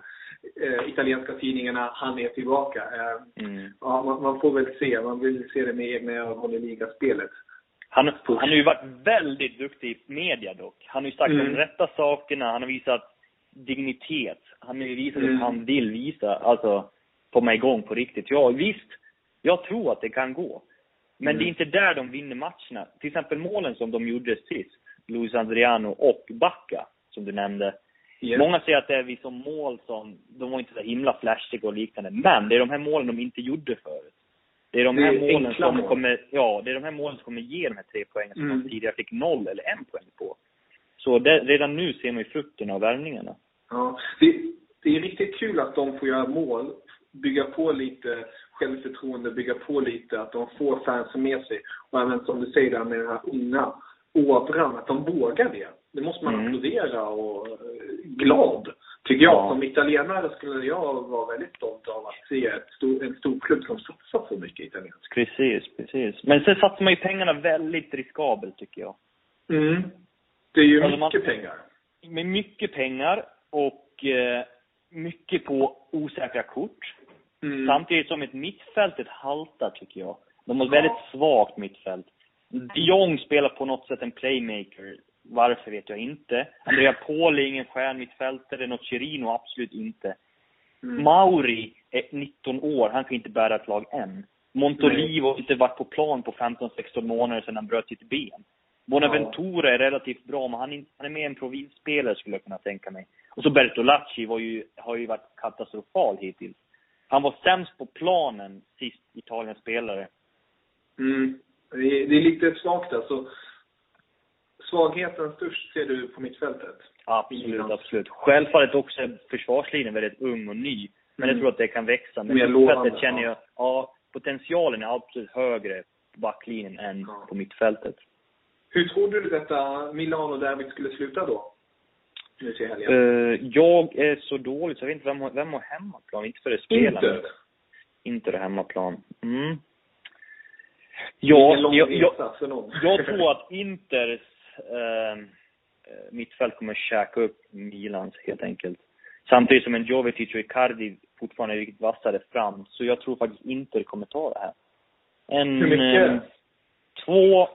eh, italienska tidningarna han är tillbaka. Eh, Mm. ja, man, man får väl se. Man vill se det med egna ögon i ligaspelet. Han, han har ju varit väldigt duktig i media dock. Han har ju sagt Mm. de rätta sakerna, han har visat dignitet. Han har ju visat Mm. att han vill visa, alltså komma igång på riktigt. Ja, visst, jag tror att det kan gå. Men Mm. det är inte där de vinner matcherna. Till exempel målen som de gjorde sist, Luis Adriano och Bacca, som du nämnde. Yes. Många säger att det är vissa mål som, de var inte så himla flashiga och liknande. Men det är de här målen de inte gjorde förut. Det är de här är målen som mål. kommer, ja, det är de här målen som kommer ge de här tre poängen som Mm. de tidigare fick noll eller en poäng på. Så det, redan nu ser man ju frukterna av värvningarna. Ja, det, det är riktigt kul att de får göra mål, bygga på lite självförtroende, bygga på lite, att de får fansen med sig. Och även som du säger där med den här unga ådran, att de vågar det. Det måste man Mm. applådera och eh, glad, tycker jag. Ja. Som italienare skulle jag vara väldigt stolt av att se ett stor, en stor klubb som satsar så mycket italienskt. Precis, precis. Men sen satsar man ju pengarna väldigt riskabelt tycker jag. Mm. Det är ju Alltså, man- mycket pengar. Med mycket pengar och eh, mycket på osäkra kort. Mm. Samtidigt som ett mittfältet haltar tycker jag. De har ett väldigt svagt mittfält. De Jong spelar på något sätt en playmaker. Varför vet jag inte. Andrea Paul är ingen stjärnmittfältare. Nocerino absolut inte. Mm. Mauri är 19 år. Han kan inte bära ett lag än. Montolivo har inte varit på plan på 15-16 månader sedan han bröt sitt ben. Bonaventura är relativt bra, men han är, han är mer en provinsspelare skulle jag kunna tänka mig. Och så Bertolacci var ju, har ju varit katastrofal hittills. Han var sämst på planen sist Italiens spelare. Mm. Det, är, det är lite svagt alltså. Svagheten störst ser du på mittfältet. Absolut, Ja. absolut. Självfallet också är försvarslinjen väldigt ung och ny. Men jag Mm. tror att det kan växa. Men Mer mittfältet känner ja. jag, ja, potentialen är absolut högre på backlinjen än Ja. på mittfältet. Hur tror du detta Milano-derbyt skulle sluta då? Nu till helgen. Eh, jag är så dålig så jag vet inte vem, vem har hemmaplan. Inte för det spelar. Inte? Inte det hemmaplan. Mm. Ja, jag, jag, jag tror att Inters eh, eh, mittfält kommer käka upp Milans helt enkelt. Samtidigt som en Jovetic och Icardi fortfarande är riktigt vassare fram. Så jag tror faktiskt Inter kommer ta det här. En, Hur mycket? eh, två,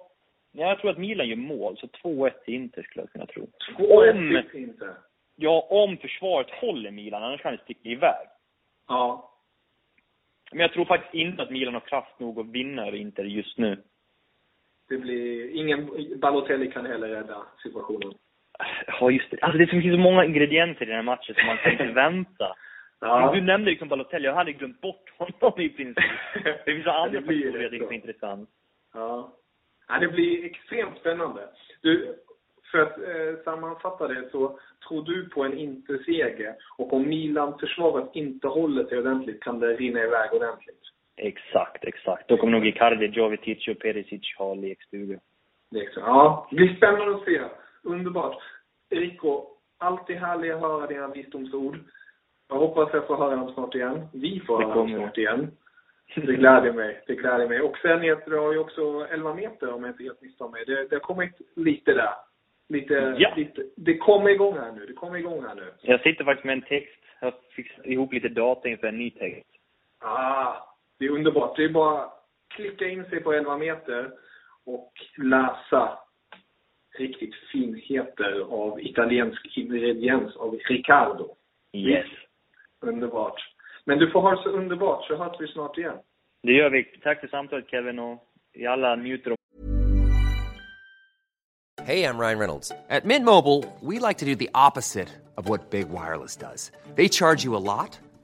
ja, jag tror att Milan gör mål. Så 2-1 till Inter skulle jag kunna tro. Två Om- ett inte. Ja, om försvaret håller Milan, annars kan det sticka iväg. Ja. Men jag tror faktiskt inte att Milan har kraft nog att vinna Inter just nu. Det blir ingen, Balotelli kan heller rädda situationen. Ja, just det. Alltså det finns så många ingredienser i den här matchen som man kan inte vänta. Ja. Du nämnde liksom Balotelli, jag hade glömt bort honom i princip. Det finns andra faktorer jag tycker är intressant. Ja. ja. Det blir extremt spännande. Du, för att eh, sammanfatta det så tror du på en Inter-seger och om Milan-försvaret inte håller sig ordentligt kan det rinna iväg ordentligt. Exakt, exakt. Då kommer nog Icardi, Jovetic och Perisic ha lekstuga. Ja, det blir spännande att se. Underbart. Rico, alltid härligt att höra dina visdomsord. Jag hoppas jag får höra dem snart igen. Vi får höra dem snart igen. Det gläder mig. Det gläder mig. Och sen heter du har ju också 11 meter om jag inte helt misstar mig. Det, det har kommit lite där. Lite, ja. lite, det kommer igång här nu. Det kommer igång här nu. Jag sitter faktiskt med en text. Jag har fixat ihop lite data inför en ny text. Ah, det är underbart. Det är bara att klicka in sig på 11 meter och läsa riktigt finheter av italiensk ingrediens av Riccardo. Yes. Underbart. Men du får ha det så underbart, så hörs vi snart igen. Det gör vi. Tack för samtalet Kevin och i alla njuter Hej, I'm Ryan Reynolds. At Mint Mobile, we like to do the opposite of what Big Wireless does. They charge you a lot,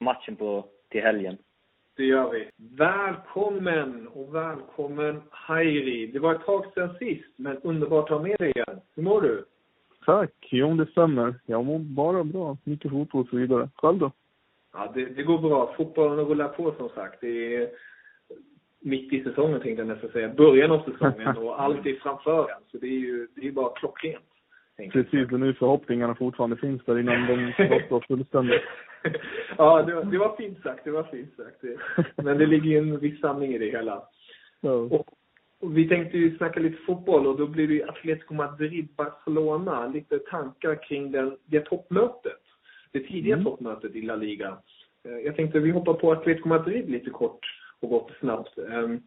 Matchen på till helgen. Det gör vi. Välkommen och välkommen Hairi. Det var ett tag sedan sist, men underbart att ha med dig igen. Hur mår du? Tack. Jo, det stämmer. Jag mår bara bra. Mycket fotboll och så vidare. Själv då? Ja, det, det går bra. Fotbollen rullar på som sagt. Det är mitt i säsongen tänkte jag nästan säga. Början av säsongen och allt är framför en. Så det är ju det är bara klockrent. Precis, och nu förhoppningarna fortfarande finns där innan de stoppar fullständigt. ja, det var, det var fint sagt. Det var fint sagt. Men det ligger ju en viss sanning i det hela. Ja. Och, och, vi tänkte ju snacka lite fotboll och då blir det Atletico Madrid-Barcelona. Lite tankar kring den, det toppmötet. Det tidiga mm. toppmötet i La Liga. Eh, jag tänkte vi hoppar på Atletico Madrid lite kort och gott snabbt. Ehm,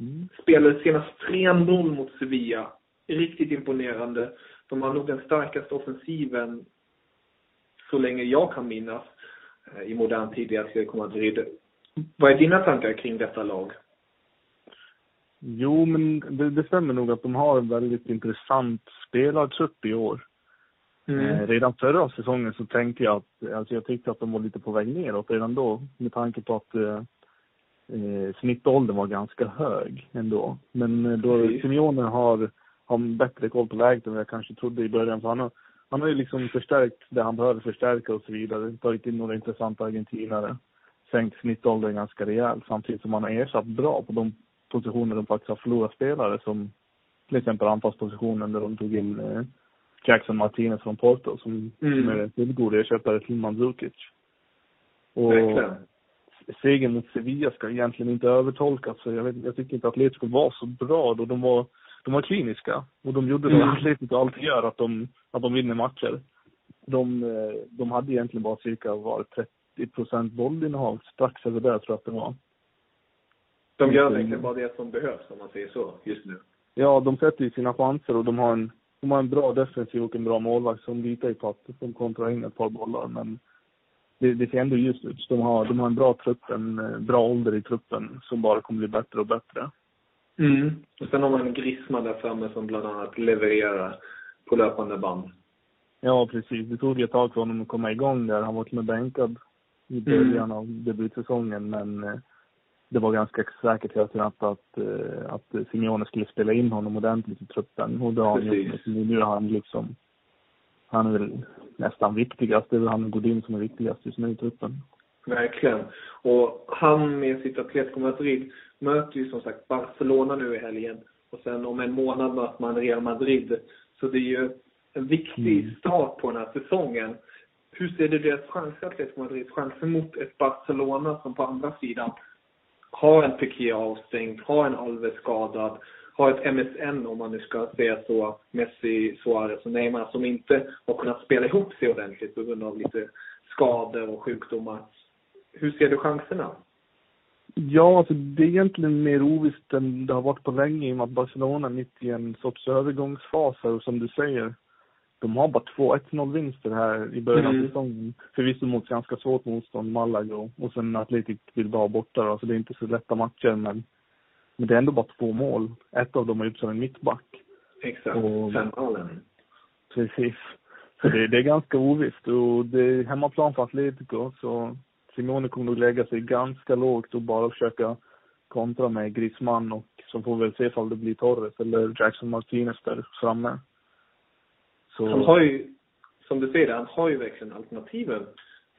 mm. Spelade senast 3-0 mot Sevilla. Riktigt imponerande. De har nog den starkaste offensiven så länge jag kan minnas eh, i modern tid i Atletico Madrid. Vad är dina tankar kring detta lag? Jo, men det, det stämmer nog att de har en väldigt intressant spelartrupp i år. Mm. Eh, redan förra säsongen så tänkte jag att, alltså jag tyckte att de var lite på väg neråt redan då med tanke på att eh, eh snittåldern var ganska hög ändå. Men då mm. Simeone har har bättre koll på läget än vad jag kanske trodde i början. För han har, han har ju liksom förstärkt det han behöver förstärka och så vidare. Tagit in några intressanta argentinare. Sänkt snittåldern ganska rejält samtidigt som han har ersatt bra på de positioner de faktiskt har förlorat spelare som till exempel anfallspositionen där de tog in eh, Jackson Martinez från Porto som, mm. som är en fullgod ersättare till Mandzukic. Och Verkligen. segern mot Sevilla ska egentligen inte övertolkas. Så jag, vet, jag tycker inte att Atletico var så bra då. De var de var kliniska och de gjorde det Atletico alltid gör, att de, att de vinner matcher. De, eh, de hade egentligen bara cirka var 30 procent bollinnehav, strax över det tror jag att det var. De gör egentligen bara det som behövs, om man säger så, just nu. Ja, de sätter ju sina chanser och de har en, de har en bra defensiv och en bra målvakt som litar på att de kontrar in ett par bollar. Men det, det ser ändå ljust ut. De har, de har en bra trupp, en eh, bra ålder i truppen som bara kommer bli bättre och bättre. Mm. Och sen har man en Grisman där framme som bland annat levererar på löpande band. Ja, precis. Det tog ett tag för honom att komma igång där. Han var till och med bänkad i början mm. av debutsäsongen, men eh, det var ganska säkert hela tiden att, att, eh, att Simeone skulle spela in honom ordentligt i truppen. Och det har han gjort. Nu är han liksom, han är väl nästan viktigast. Det är väl han Godin som är viktigast just nu i truppen. Verkligen. Och han med sitt Atletico Madrid möter ju som sagt Barcelona nu i helgen. Och sen om en månad möter man Real Madrid. Så det är ju en viktig mm. start på den här säsongen. Hur ser du deras chanser, Atletico Madrids chanser mot ett Barcelona som på andra sidan har en Piqué avstängd, har en Alves skadad, har ett MSN om man nu ska säga så, Messi, Suarez och Neymar som inte har kunnat spela ihop sig ordentligt på grund av lite skador och sjukdomar. Hur ser du chanserna? Ja, alltså det är egentligen mer ovisst än det har varit på länge i och med att Barcelona är mitt i en sorts övergångsfas här och som du säger, de har bara två 1-0 vinster här i början mm. av säsongen. Förvisso mot ganska svårt motstånd, Malaga och, och sen Atletic Bilbao borta då, så det är inte så lätta matcher men, men det är ändå bara två mål. Ett av dem har gjorts av en mittback. Exakt, och, fem målen. Precis. Så det, det är ganska ovisst och det är hemmaplan för Atletico så Simone kommer nog lägga sig ganska lågt och bara försöka kontra med Griezmann och så får vi väl se ifall det blir Torres eller Jackson Martinez där framme. Så... Han har ju, som du säger, han har ju verkligen alternativen.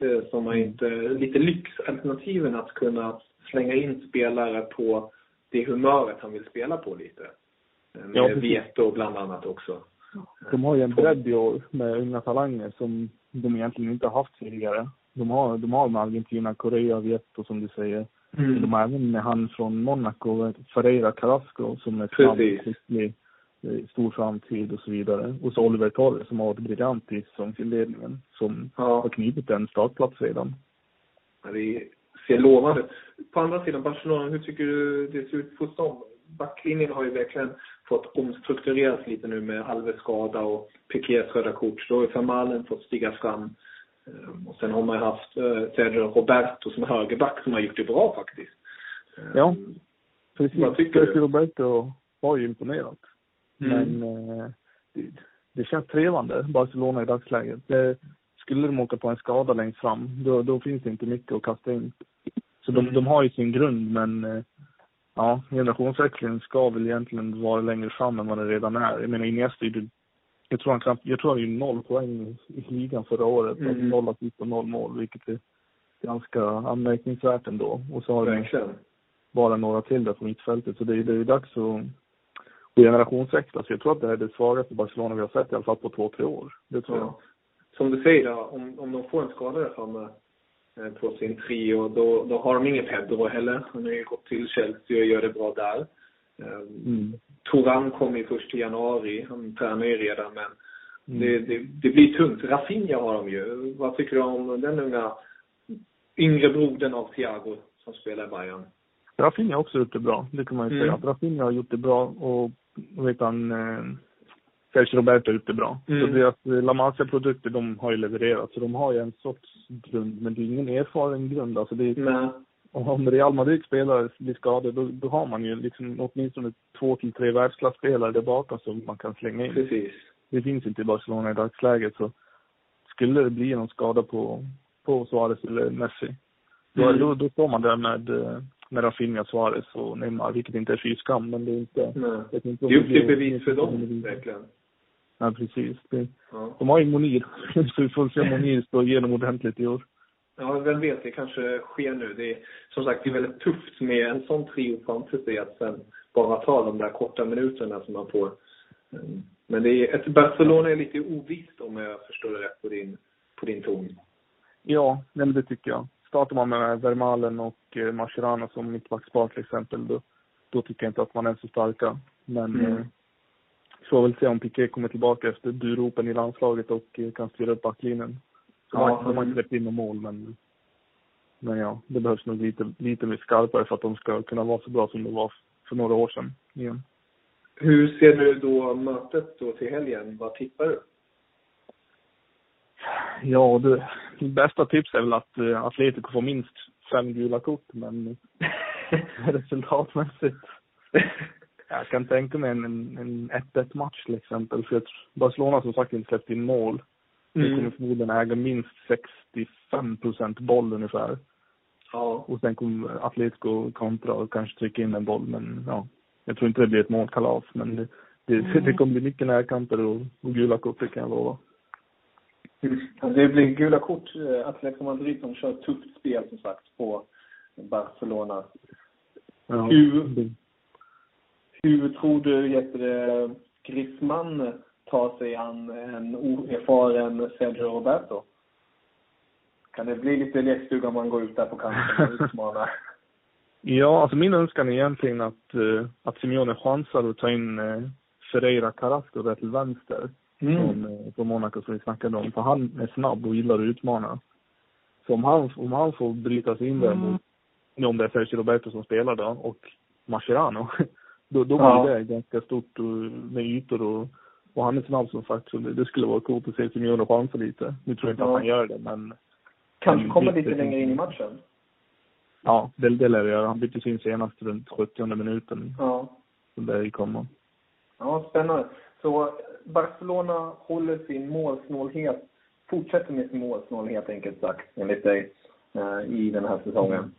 Eh, som har inte, lite lyxalternativen att kunna slänga in spelare på det humöret han vill spela på lite. Eh, med ja, Vieto bland annat också. De har ju en bredd i år med unga talanger som de egentligen inte har haft tidigare. De har, de har med Argentina, Korea, Vieto som du säger. Mm. De har även med han från Monaco, Ferreira Carrasco som är snabb, skicklig stor framtid och så vidare. Och så Oliver Torres som har varit briljant i säsongsinledningen som ja. har knipit en startplats redan. Det ser lovande På andra sidan Barcelona, hur tycker du det ser ut hos dem? Backlinjen har ju verkligen fått omstruktureras lite nu med Alves skada och Piqués röda kort. Då har ju Vermalen fått stiga fram. Ehm, och sen har man haft eh, Sergio Roberto som högerback som har gjort det bra faktiskt. Ja, ehm, precis. Sergio Roberto har ju imponerat. Mm. Men eh, det, det känns trevande, Barcelona i dagsläget. Det, skulle de åka på en skada längst fram, då, då finns det inte mycket att kasta in. Så de, mm. de har ju sin grund, men eh, ja, generationsväxlingen ska väl egentligen vara längre fram än vad den redan är. Jag menar Iniesta är jag tror han kan, jag tror han gjorde noll poäng i ligan förra året. Mm. Noll assist och noll mål, vilket är ganska anmärkningsvärt ändå. Och så har de bara några till där på mittfältet. Så det, det är dags att generationsväxla. Så jag tror att det är det svagaste Barcelona vi har sett i alla fall på två, tre år. Det tror ja. jag. Som du säger, då, om, om de får en skada där framme på sin trio, då, då har de ingen Pedro heller. Han har ju gått till Chelsea och gör det bra där. Mm. Toran kommer ju först i januari. Han tränar ju redan, men mm. det, det, det, blir tungt. Rafinha har de ju. Vad tycker du om den unga yngre brodern av Thiago som spelar i Bayern? Rafinha har också gjort det bra, det kan man ju mm. säga. Att Rafinha har gjort det bra och vet han, eh, Sergio Roberto ute bra. Mm. Så deras eh, La Masia-produkter, de har ju levererat. Så de har ju en sorts grund, men det är ingen erfaren grund. Alltså det är, Nej. Om Real Madrid spelare blir skadade, då, då har man ju liksom åtminstone två till tre världsklasspelare där bakom som man kan slänga in. Precis. Det finns inte i Barcelona i dagsläget, så skulle det bli någon skada på, på Suarez eller Messi, då, mm. då, då står man där med eh, med Rafinha, Suarez och Neymar, vilket inte är fy skam, men det är inte... Nej. Det är, inte det är upp till bevis för dem, verkligen. Ja, precis. Det, ja. De har ju Monir, så vi får se Monir stå igenom ordentligt i år. Ja, vem vet, det kanske sker nu. Det är, som sagt, det är väldigt tufft med en sån trio framför sig att sen bara ta de där korta minuterna som man får. Men det är, ett Barcelona är lite ovisst om jag förstår det rätt på din, på din ton. Ja, det tycker jag startar man med Vermalen och eh, Mascherano som mittbackspar till exempel, då, då tycker jag inte att man är så starka. Men mm. eh, får väl se om Piqué kommer tillbaka efter duropen i landslaget och eh, kan styra upp backlinjen. De, ja, har, de har inte släppt in några mål, men men ja, det behövs nog lite, lite mer skarpare för att de ska kunna vara så bra som de var för några år sedan igen. Hur ser du då mötet då till helgen? Vad tippar du? Ja, det, det bästa tips är väl att uh, Atletico får minst fem gula kort, men resultatmässigt. Jag kan tänka mig en, en 1-1 match till exempel. För att Barcelona som sagt inte släppt in mål. Mm. De kommer förmodligen äga minst 65 procent boll ungefär. Ja. Och sen kommer Atletico kontra och kanske trycka in en boll. Men ja, jag tror inte det blir ett målkalas. Men det, det, mm. det kommer bli mycket närkamper och, och gula kort, det kan jag lova. Mm. Det blir gula kort. Eh, Atletico Madrid som kör tufft spel som sagt på Barcelona. Ja. Hur, hur tror du Jesper Griezmann tar sig an en oerfaren Sergio Roberto? Kan det bli lite lekstuga om man går ut där på kanten och utmanar? Ja, alltså min önskan är egentligen att, uh, att Simeone chansar att ta in uh, Ferreira Carrasco där till vänster. Mm. Från, uh, från Monaco som vi snackade om. För han är snabb och gillar att utmana. Så om han, om han får bryta sig in där mm. mot, om det är Sergio Roberto som spelar då, och Mascherano, då, då blir ja. det ganska stort med ytor och, och han är snabb som sagt. Så det, det skulle vara coolt att se Simeone chansa lite. Nu tror jag inte ja. att han gör det, men Kanske kommer lite längre in i matchen. Ja, det, det lär det göra. Han byttes in senast runt 70 minuten. Ja. Så där kommer Ja, spännande. Så Barcelona håller sin målsnålhet, fortsätter med sin målsnålhet enkelt sagt, enligt dig, eh, i den här säsongen.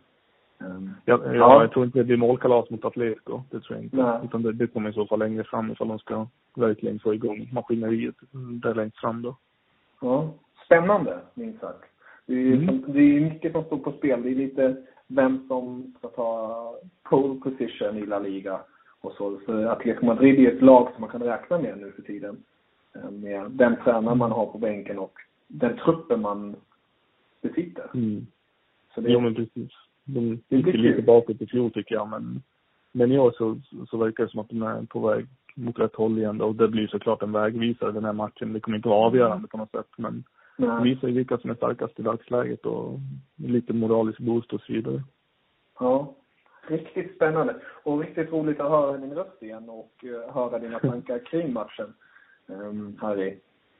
Um, ja, ja, ja, jag tror inte det blir målkalas mot Atletico. Det tror jag inte. Nej. Utan det, det kommer i så fall längre fram ifall de ska verkligen få igång maskineriet där längst fram då. Ja, spännande minst sagt. Det är, mm. det är mycket som står på spel. Det är lite vem som ska ta pole position i La Liga och så. För Atletico Madrid är ett lag som man kan räkna med nu för tiden. Eh, med den tränare man har på bänken och den truppen man besitter. Mm. Så det, jo men precis. De gick lite bakåt i fjol tycker jag men, men i år så, så verkar det som att de är på väg mot rätt håll igen då. Och det blir såklart en vägvisare den här matchen. Det kommer inte vara avgörande på något sätt men Nej. visar ju vilka som är starkast i dagsläget och lite moralisk boost och så vidare. Ja, riktigt spännande. Och riktigt roligt att höra din röst igen och uh, höra dina tankar kring matchen, um, Harry.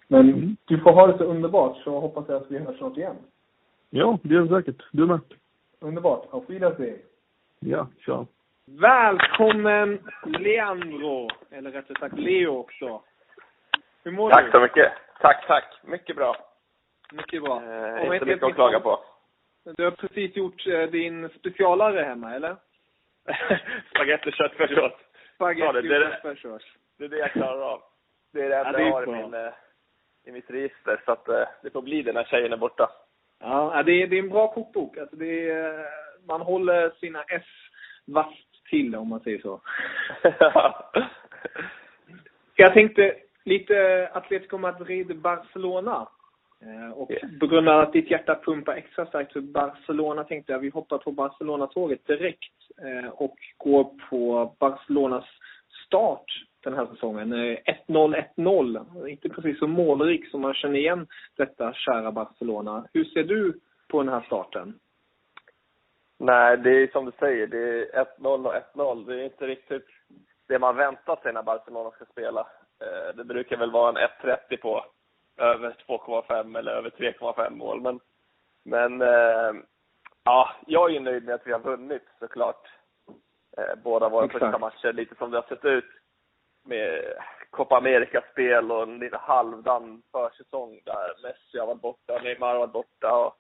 Men mm. du får ha det så underbart så hoppas jag att vi hörs snart igen. Ja, det gör vi säkert. Du med. Underbart. Auf Wiedersehen. Ja, tja. Välkommen Leandro, eller rättare sagt Leo också. Hur mår tack du? Tack så mycket. Tack, tack. Mycket bra. Mycket bra. Eh, inte mycket att klaga på. Du har precis gjort eh, din specialare hemma, eller? Spagetti och köttfärssås. Spagetti och köttfärssås. Det är det jag klarar av. Det är det enda ja, jag har i, min, eh, i mitt register. Så att eh, det får bli det när tjejen är borta. Ja, det är, det är en bra kokbok. Alltså det är, man håller sina S vasst till, om man säger så. jag tänkte lite Atletico Madrid-Barcelona. Eh, och på grund av att ditt hjärta pumpar extra starkt för Barcelona tänkte jag vi hoppar på Barcelona-tåget direkt eh, och går på Barcelonas start den här säsongen. 1-0, 1-0. Inte precis så målrik som man känner igen detta kära Barcelona. Hur ser du på den här starten? Nej, det är som du säger, det är 1-0 och 1-0. Det är inte riktigt det man väntat sig när Barcelona ska spela. Eh, det brukar väl vara en 1-30 på över 2,5 eller över 3,5 mål. Men, men eh, ja, jag är nöjd med att vi har vunnit såklart. Eh, båda våra Exakt. första matcher, lite som det har sett ut med Copa America-spel och en lite halvdan försäsong där Messi har varit borta, Neymar har varit borta och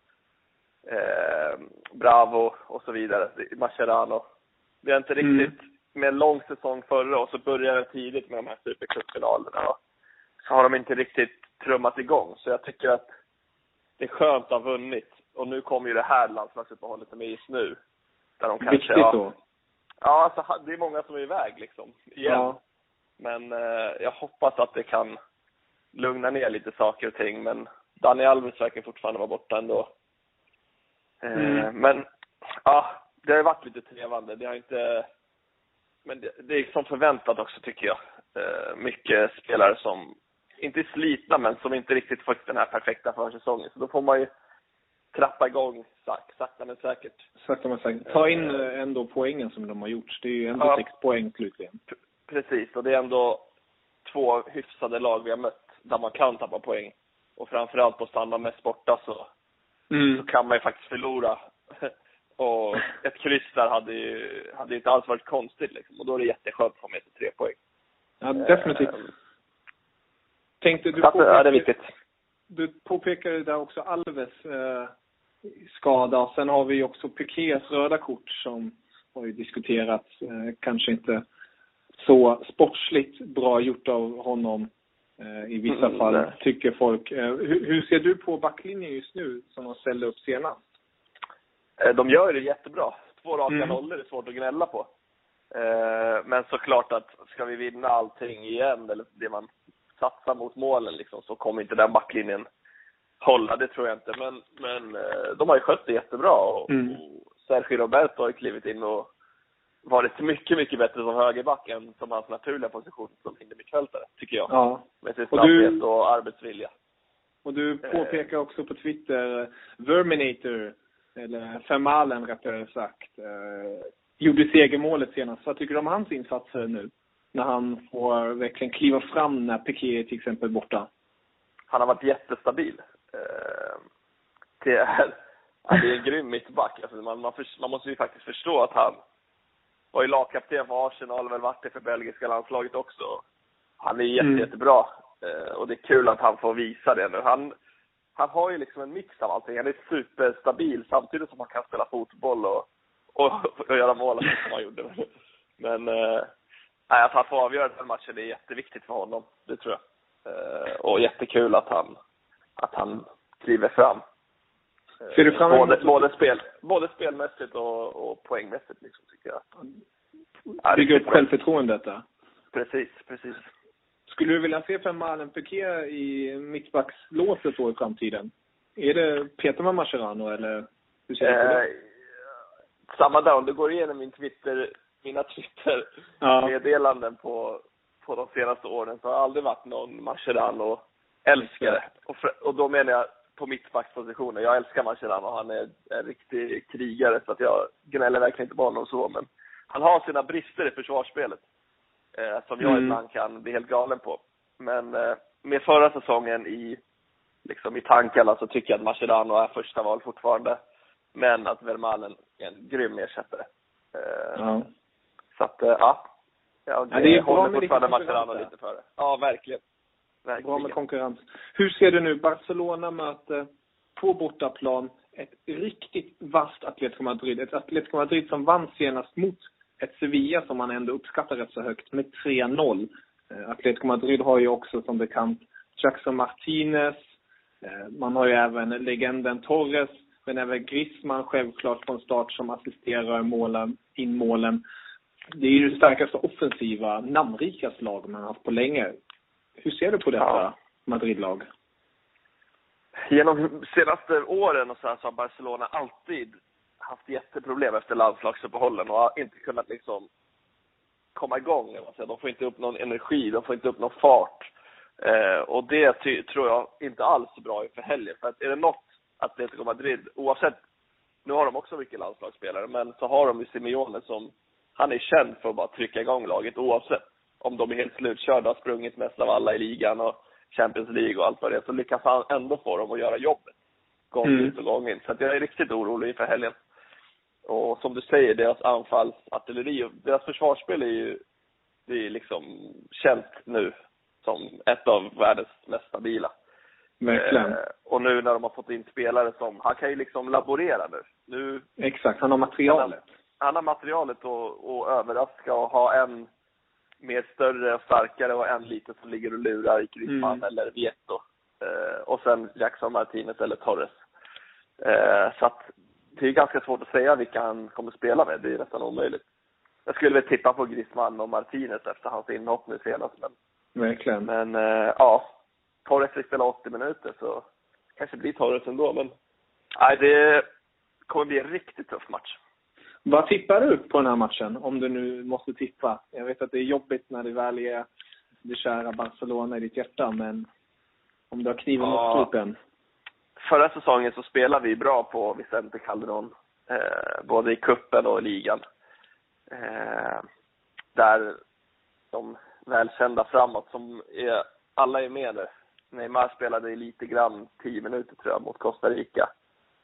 eh, Bravo och så vidare, Mascherano. Vi har inte mm. riktigt mm. med en lång säsong förra och så började det tidigt med de här supercupfinalerna. Så har de inte riktigt trummat igång. Så jag tycker att det är skönt att ha vunnit. Och nu kommer ju det här landslagsuppehållet som är just nu. Där de kanske, Viktigt ja, då. Ja, alltså, det är många som är iväg liksom. Igen. Ja. Men eh, jag hoppas att det kan lugna ner lite saker och ting. Men Dani Alves verkar fortfarande vara borta ändå. Eh, mm. Men, ja, det har varit lite trevande. Det har inte... Men det, det är som förväntat också tycker jag. Eh, mycket spelare som inte slitna, men som inte riktigt fått den här perfekta försäsongen. Så då får man ju trappa igång sak, sakta men säkert. Sakta men säkert. Ta in ändå poängen som de har gjort. Det är ju ändå ja. sex poäng slutligen. Precis, och det är ändå två hyfsade lag vi har mött där man kan tappa poäng. Och framförallt på stanna mest borta så, mm. så kan man ju faktiskt förlora. och ett kryss där hade ju hade inte alls varit konstigt liksom. Och då är det jätteskönt att få med sig tre poäng. Ja, definitivt. Eh, Tänkte du att, ja, det är viktigt. Du påpekade där också Alves eh, skada. Sen har vi också Pikés röda kort som har ju diskuterats. Eh, kanske inte så sportsligt bra gjort av honom eh, i vissa mm, fall, nej. tycker folk. Eh, hur, hur, ser du på backlinjen just nu, som de ställde upp senast? Eh, de gör det jättebra. Två raka mm. nollor är svårt att gnälla på. Eh, men såklart att ska vi vinna allting igen, eller det man satsar mot målen liksom, så kommer inte den backlinjen hålla, det tror jag inte. Men, men eh, de har ju skött det jättebra och, mm. och Sergio Roberto har ju klivit in och varit mycket, mycket bättre som högerback än som hans naturliga position som innermittfältare, tycker jag. Ja. Med sin snabbhet och, du, och arbetsvilja. Och du påpekar också på Twitter, Verminator, eller Fermalen rättare sagt, eh, gjorde segermålet senast. Vad tycker du om hans insatser nu? När han får verkligen kliva fram när Piqué till exempel är borta. Han har varit jättestabil. Eh, det, är, det är en grym mittback. Alltså man, man, för, man måste ju faktiskt förstå att han var ju lagkapten för Arsenal, väl varit det för belgiska landslaget också. Han är jätte, mm. jättebra. Eh, och det är kul att han får visa det nu. Han, han har ju liksom en mix av allting. Han är superstabil samtidigt som han kan spela fotboll och, och, och göra mål som han gjorde. Men eh, att han får avgöra den matchen, är jätteviktigt för honom. Det tror jag. Eh, och jättekul att han, att han kliver fram. Ser du fram emot både, både, spel, både spelmässigt och, och poängmässigt, liksom, tycker jag. Ja, Bygga upp självförtroendet där. Precis, precis. Skulle du vilja se Fermalen Piqué i mittbackslåset då i framtiden? Är det Peter med Mascherano eller hur ser du på det? Eh, samma där, om du går igenom min Twitter, mina Twitter-meddelanden ja. på, på de senaste åren så har det aldrig varit någon Mascherano-älskare. Och, och då menar jag på mittbackspositionen. Jag älskar Mascherano. Han är en riktig krigare, så att jag gnäller verkligen inte på honom så. Men han har sina brister i försvarsspelet. Eh, som jag mm. ibland kan bli helt galen på. Men eh, med förra säsongen i, liksom i tankarna så tycker jag att Mascherano är första val fortfarande. Men att Vermaelen är en grym ersättare. Eh, ja. Så att, eh, ja. Jag ja, det är håller fortfarande Mascherano lite före. Ja, verkligen. Verkligen. Bra med konkurrens. Hur ser du nu? Barcelona möter på bortaplan ett riktigt vasst Atletico Madrid. Ett Atletico Madrid som vann senast mot ett Sevilla som man ändå uppskattar rätt så högt med 3-0. Eh, Atletico Madrid har ju också som bekant Jackson Martinez. Eh, man har ju även legenden Torres, men även Griezmann självklart från start som assisterar målen, in målen. Det är ju det starkaste offensiva, namnrikaste lag man har haft på länge. Hur ser du på detta ja. Madrid-lag? Genom senaste åren och så, så har Barcelona alltid haft jätteproblem efter landslagsuppehållen och har inte kunnat liksom komma igång. De får inte upp någon energi, de får inte upp någon fart. Eh, och det tror jag inte alls är bra inför helgen. För att är det något Atletico Madrid, oavsett, nu har de också mycket landslagsspelare, men så har de ju Simeone som, han är känd för att bara trycka igång laget oavsett om de är helt slutkörda, har sprungit mest av alla i ligan och Champions League och allt vad det är, så lyckas han ändå få dem att göra jobbet. Gång mm. ut och gång in. Så att jag är riktigt orolig inför helgen. Och som du säger, deras anfallsartilleri och deras försvarsspel är ju, det är liksom känt nu som ett av världens mest stabila. Verkligen. Eh, och nu när de har fått in spelare som, han kan ju liksom laborera nu. nu Exakt, han har materialet. Han, han har materialet att överraska och ha en mer större och starkare och en liten som ligger och lurar i Griezmann mm. eller Vieto. Eh, och sen Jackson Martinez eller Torres. Eh, så att det är ganska svårt att säga vilka han kommer spela med. Det är nästan omöjligt. Jag skulle väl tippa på Griezmann och Martinez efter hans inhopp nu senast. Men, Verkligen. Men eh, ja, Torres fick spela 80 minuter så kanske blir Torres ändå. Men nej, det kommer bli en riktigt tuff match. Vad tippar du på den här matchen, om du nu måste tippa? Jag vet att det är jobbigt när det väl är det kära Barcelona i ditt hjärta, men om du har kniven ja. mot strupen? förra säsongen så spelade vi bra på Vicente Calderon, eh, både i kuppen och i ligan. Eh, där de välkända framåt som är, alla är med där. Neymar spelade lite grann, 10 minuter tror jag, mot Costa Rica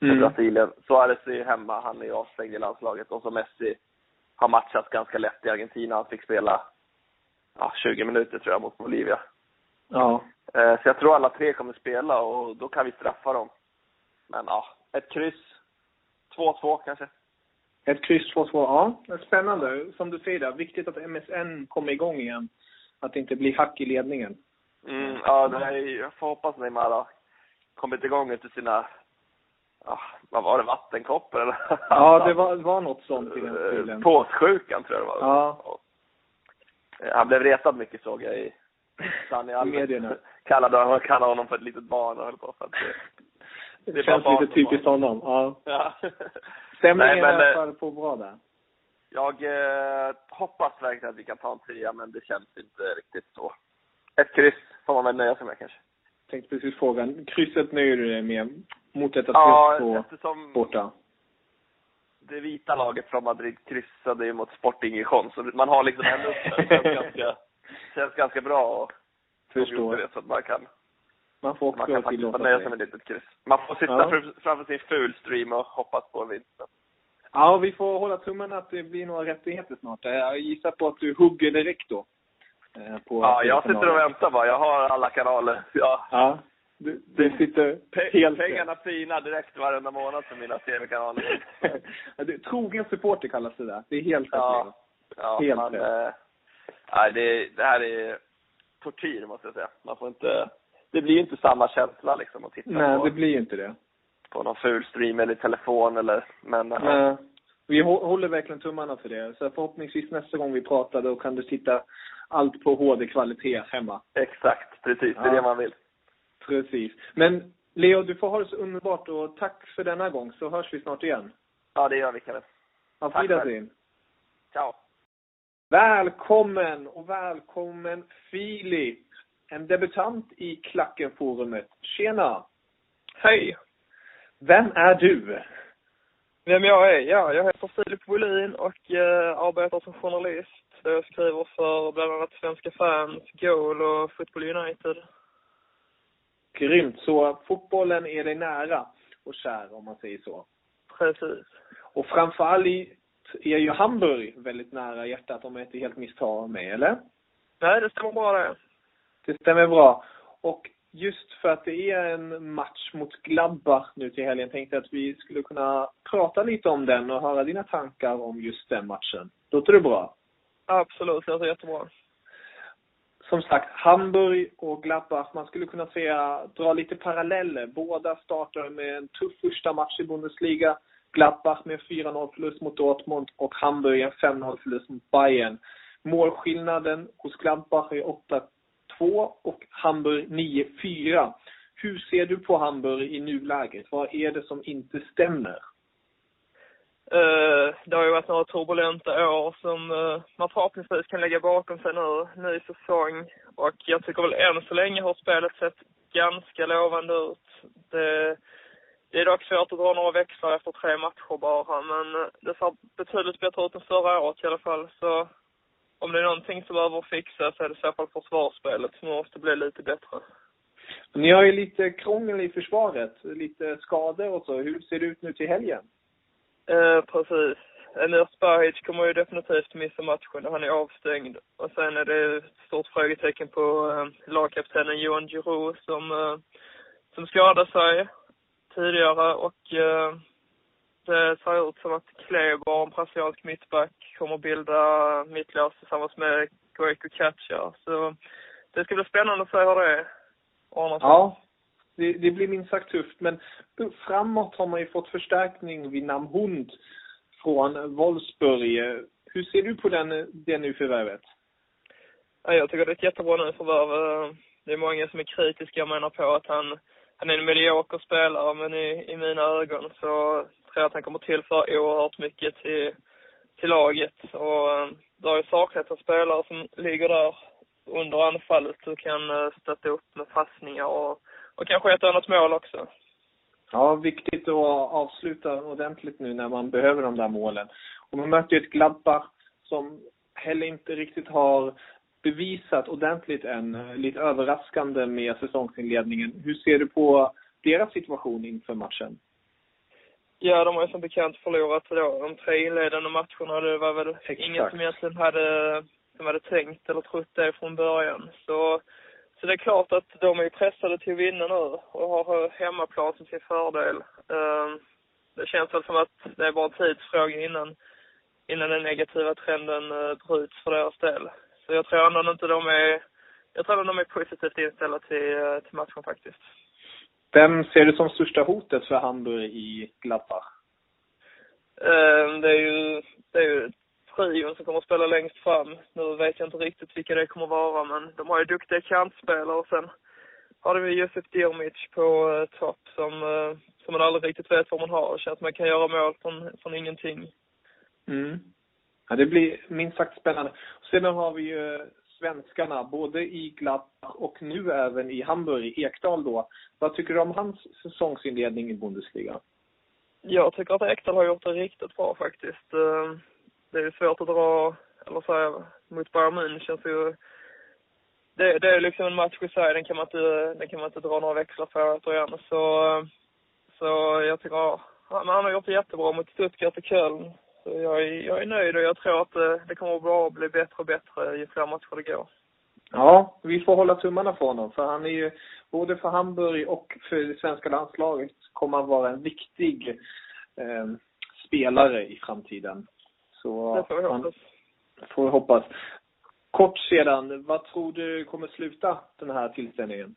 mm. Brasilien. Suarez är hemma, han är avstängd i landslaget. Och så Messi har matchat ganska lätt i Argentina. Han fick spela ja, 20 minuter tror jag mot Bolivia. Ja. Eh, så jag tror alla tre kommer spela och då kan vi straffa dem. Men ja, ett kryss. 2-2 kanske. Ett kryss 2-2, ja. Spännande. Som du säger där, viktigt att MSN kommer igång igen. Att det inte blir hack i ledningen. Mm, ja, det är, jag får hoppas Neymar har kommit igång efter sina, ja, vad var det, vattenkoppor eller? Ja, det var, var något sånt i den eh, stilen. Påssjukan tror jag det var. Ja. Han blev retad mycket såg jag i i medierna. Kallade honom, kallade honom för ett litet barn och höll på för att det, det känns lite typiskt honom. Ja. ja. Stämningen Nej, men, i alla fall på bra där. Jag eh, hoppas verkligen att vi kan ta en trea, men det känns inte riktigt så. Ett kryss får man väl nöja sig med kanske. Tänkte precis fråga. Krysset nöjer du dig med mot detta ja, på eftersom borta? Det vita laget från Madrid kryssade ju mot Sporting Gijon, så man har liksom ändå det känns ganska, känns ganska bra och Förstår. Det, så att man kan man får man kan faktiskt nöja sig med ett litet kryss. Man får sitta ja. framför sin fulstream och hoppas på en vinst. Ja, vi får hålla tummen att det blir några rättigheter snart. Jag gissar på att du hugger direkt då. Eh, på ja, jag sitter och väntar bara. Jag har alla kanaler. Ja. ja. Du, du sitter Pe helt... Pengarna fina direkt varenda månad för mina tv-kanaler. trogen supporter kallas det där. Det är helt ja. Ja, helt man, rätt. Eh, nej, det, det här är tortyr måste jag säga. Man får inte... Det blir inte samma känsla liksom att titta Nej, på. Nej, det blir inte det. På någon ful stream eller telefon eller, men... Nej. Ja. Vi håller verkligen tummarna för det. Så förhoppningsvis nästa gång vi pratar då kan du titta allt på HD-kvalitet hemma. Exakt, precis. Det är det man vill. Precis. Men Leo, du får ha det så underbart och tack för denna gång så hörs vi snart igen. Ja, det gör vi Kalle. Auf Wiedersehen. Ciao. Välkommen och välkommen Filip. En debutant i Klackenforumet. Tjena! Hej! Vem är du? Vem jag är? Ja, jag heter Filip Wåhlin och eh, arbetar som journalist. Jag skriver för bland annat Svenska fans, Goal och Football United. Grymt. Så fotbollen är dig nära och kär, om man säger så? Precis. Och framförallt är ju Hamburg väldigt nära hjärtat, om jag inte helt misstar mig, eller? Nej, det stämmer bra det. Det stämmer bra. Och just för att det är en match mot Gladbach nu till helgen tänkte jag att vi skulle kunna prata lite om den och höra dina tankar om just den matchen. Låter det bra? Absolut, det låter jättebra. Som sagt, Hamburg och Gladbach, man skulle kunna säga, dra lite paralleller. Båda startar med en tuff första match i Bundesliga. Gladbach med 4-0 förlust mot Dortmund och Hamburg en 5-0 förlust mot Bayern. Målskillnaden hos Gladbach är 8-2 och Hamburg 9-4. Hur ser du på Hamburg i nuläget? Vad är det som inte stämmer? Eh, det har ju varit några turbulenta år som uh, man förhoppningsvis kan lägga bakom sig nu, ny säsong. Och jag tycker väl än så länge har spelet sett ganska lovande ut. Det, det är dock svårt att dra några växlar efter tre matcher bara, men eh, det ser betydligt bättre ut än förra året i alla fall. Så om det är någonting som behöver fixas så är det i så fall försvarsspelet som måste bli lite bättre. Ni har ju lite krångel i försvaret, lite skador och så. Hur ser det ut nu till helgen? Eh, precis. Emir Spahic kommer ju definitivt missa matchen. Han är avstängd. Och sen är det ett stort frågetecken på eh, lagkaptenen Johan Giroud som, eh, som skadade sig tidigare och eh, det ser ut som att Kleber, en brasiliansk mittback, kommer bilda mittlås tillsammans med Goico Katja. Så det ska bli spännande att se hur det ordnar sig. Ja, det, det, blir minst sagt tufft. Men framåt har man ju fått förstärkning vid namn Hund från Wolfsburg. Hur ser du på den, det nyförvärvet? Ja, jag tycker det är ett jättebra nyförvärv. Det är många som är kritiska och menar på att han han är en medioker spelare, men i, i mina ögon så tror jag att han kommer tillföra oerhört mycket till, till laget. Och eh, det har ju saknats en spelare som ligger där under anfallet och kan eh, stötta upp med passningar och, och kanske ett annat mål också. Ja, viktigt att avsluta ordentligt nu när man behöver de där målen. Och man möter ju ett Gladbach som heller inte riktigt har bevisat ordentligt än. Lite överraskande med säsongsinledningen. Hur ser du på deras situation inför matchen? Ja, de har ju som bekant förlorat då, de tre inledande matcherna. Det var väl Exakt. ingen som egentligen hade, som hade tänkt eller trott det från början. Så, så det är klart att de är pressade till att vinna nu och har hemmaplan som sin fördel. Ehm, det känns väl som att det är bara en tidsfråga innan, innan den negativa trenden eh, bryts för deras del. Så jag tror ändå inte de är, jag tror de är positivt inställda till, eh, till matchen faktiskt. Vem ser du som största hotet för Hamburg i Gladbach? Ehm, det är ju, det är ju trion som kommer att spela längst fram. Nu vet jag inte riktigt vilka det kommer att vara, men de har ju duktiga kantspelare och sen har ju Josef Dirmic på eh, topp som, eh, som man aldrig riktigt vet vad man har. Det känns som man kan göra mål från, från ingenting. Mm. Ja, det blir minst sagt spännande. Sedan har vi ju svenskarna, både i Gladbach och nu även i Hamburg, Ekdal då. Vad tycker du om hans säsongsinledning i Bundesliga? Jag tycker att Ekdal har gjort det riktigt bra faktiskt. Det är svårt att dra, eller säga, mot Bayern München så det, det är liksom en match i sig, den kan man inte, den kan man inte dra några växlar på återigen. Så, så jag tycker, han, han har gjort det jättebra mot Stuttgart och Köln. Så jag är, jag är nöjd och jag tror att det, det kommer att bara bli bättre och bättre ju fler matcher det går. Ja, vi får hålla tummarna för honom. För han är ju, både för Hamburg och för det svenska landslaget, kommer han vara en viktig eh, spelare i framtiden. Så det får vi hoppas. Får vi hoppas. Kort sedan, vad tror du kommer sluta den här tillställningen?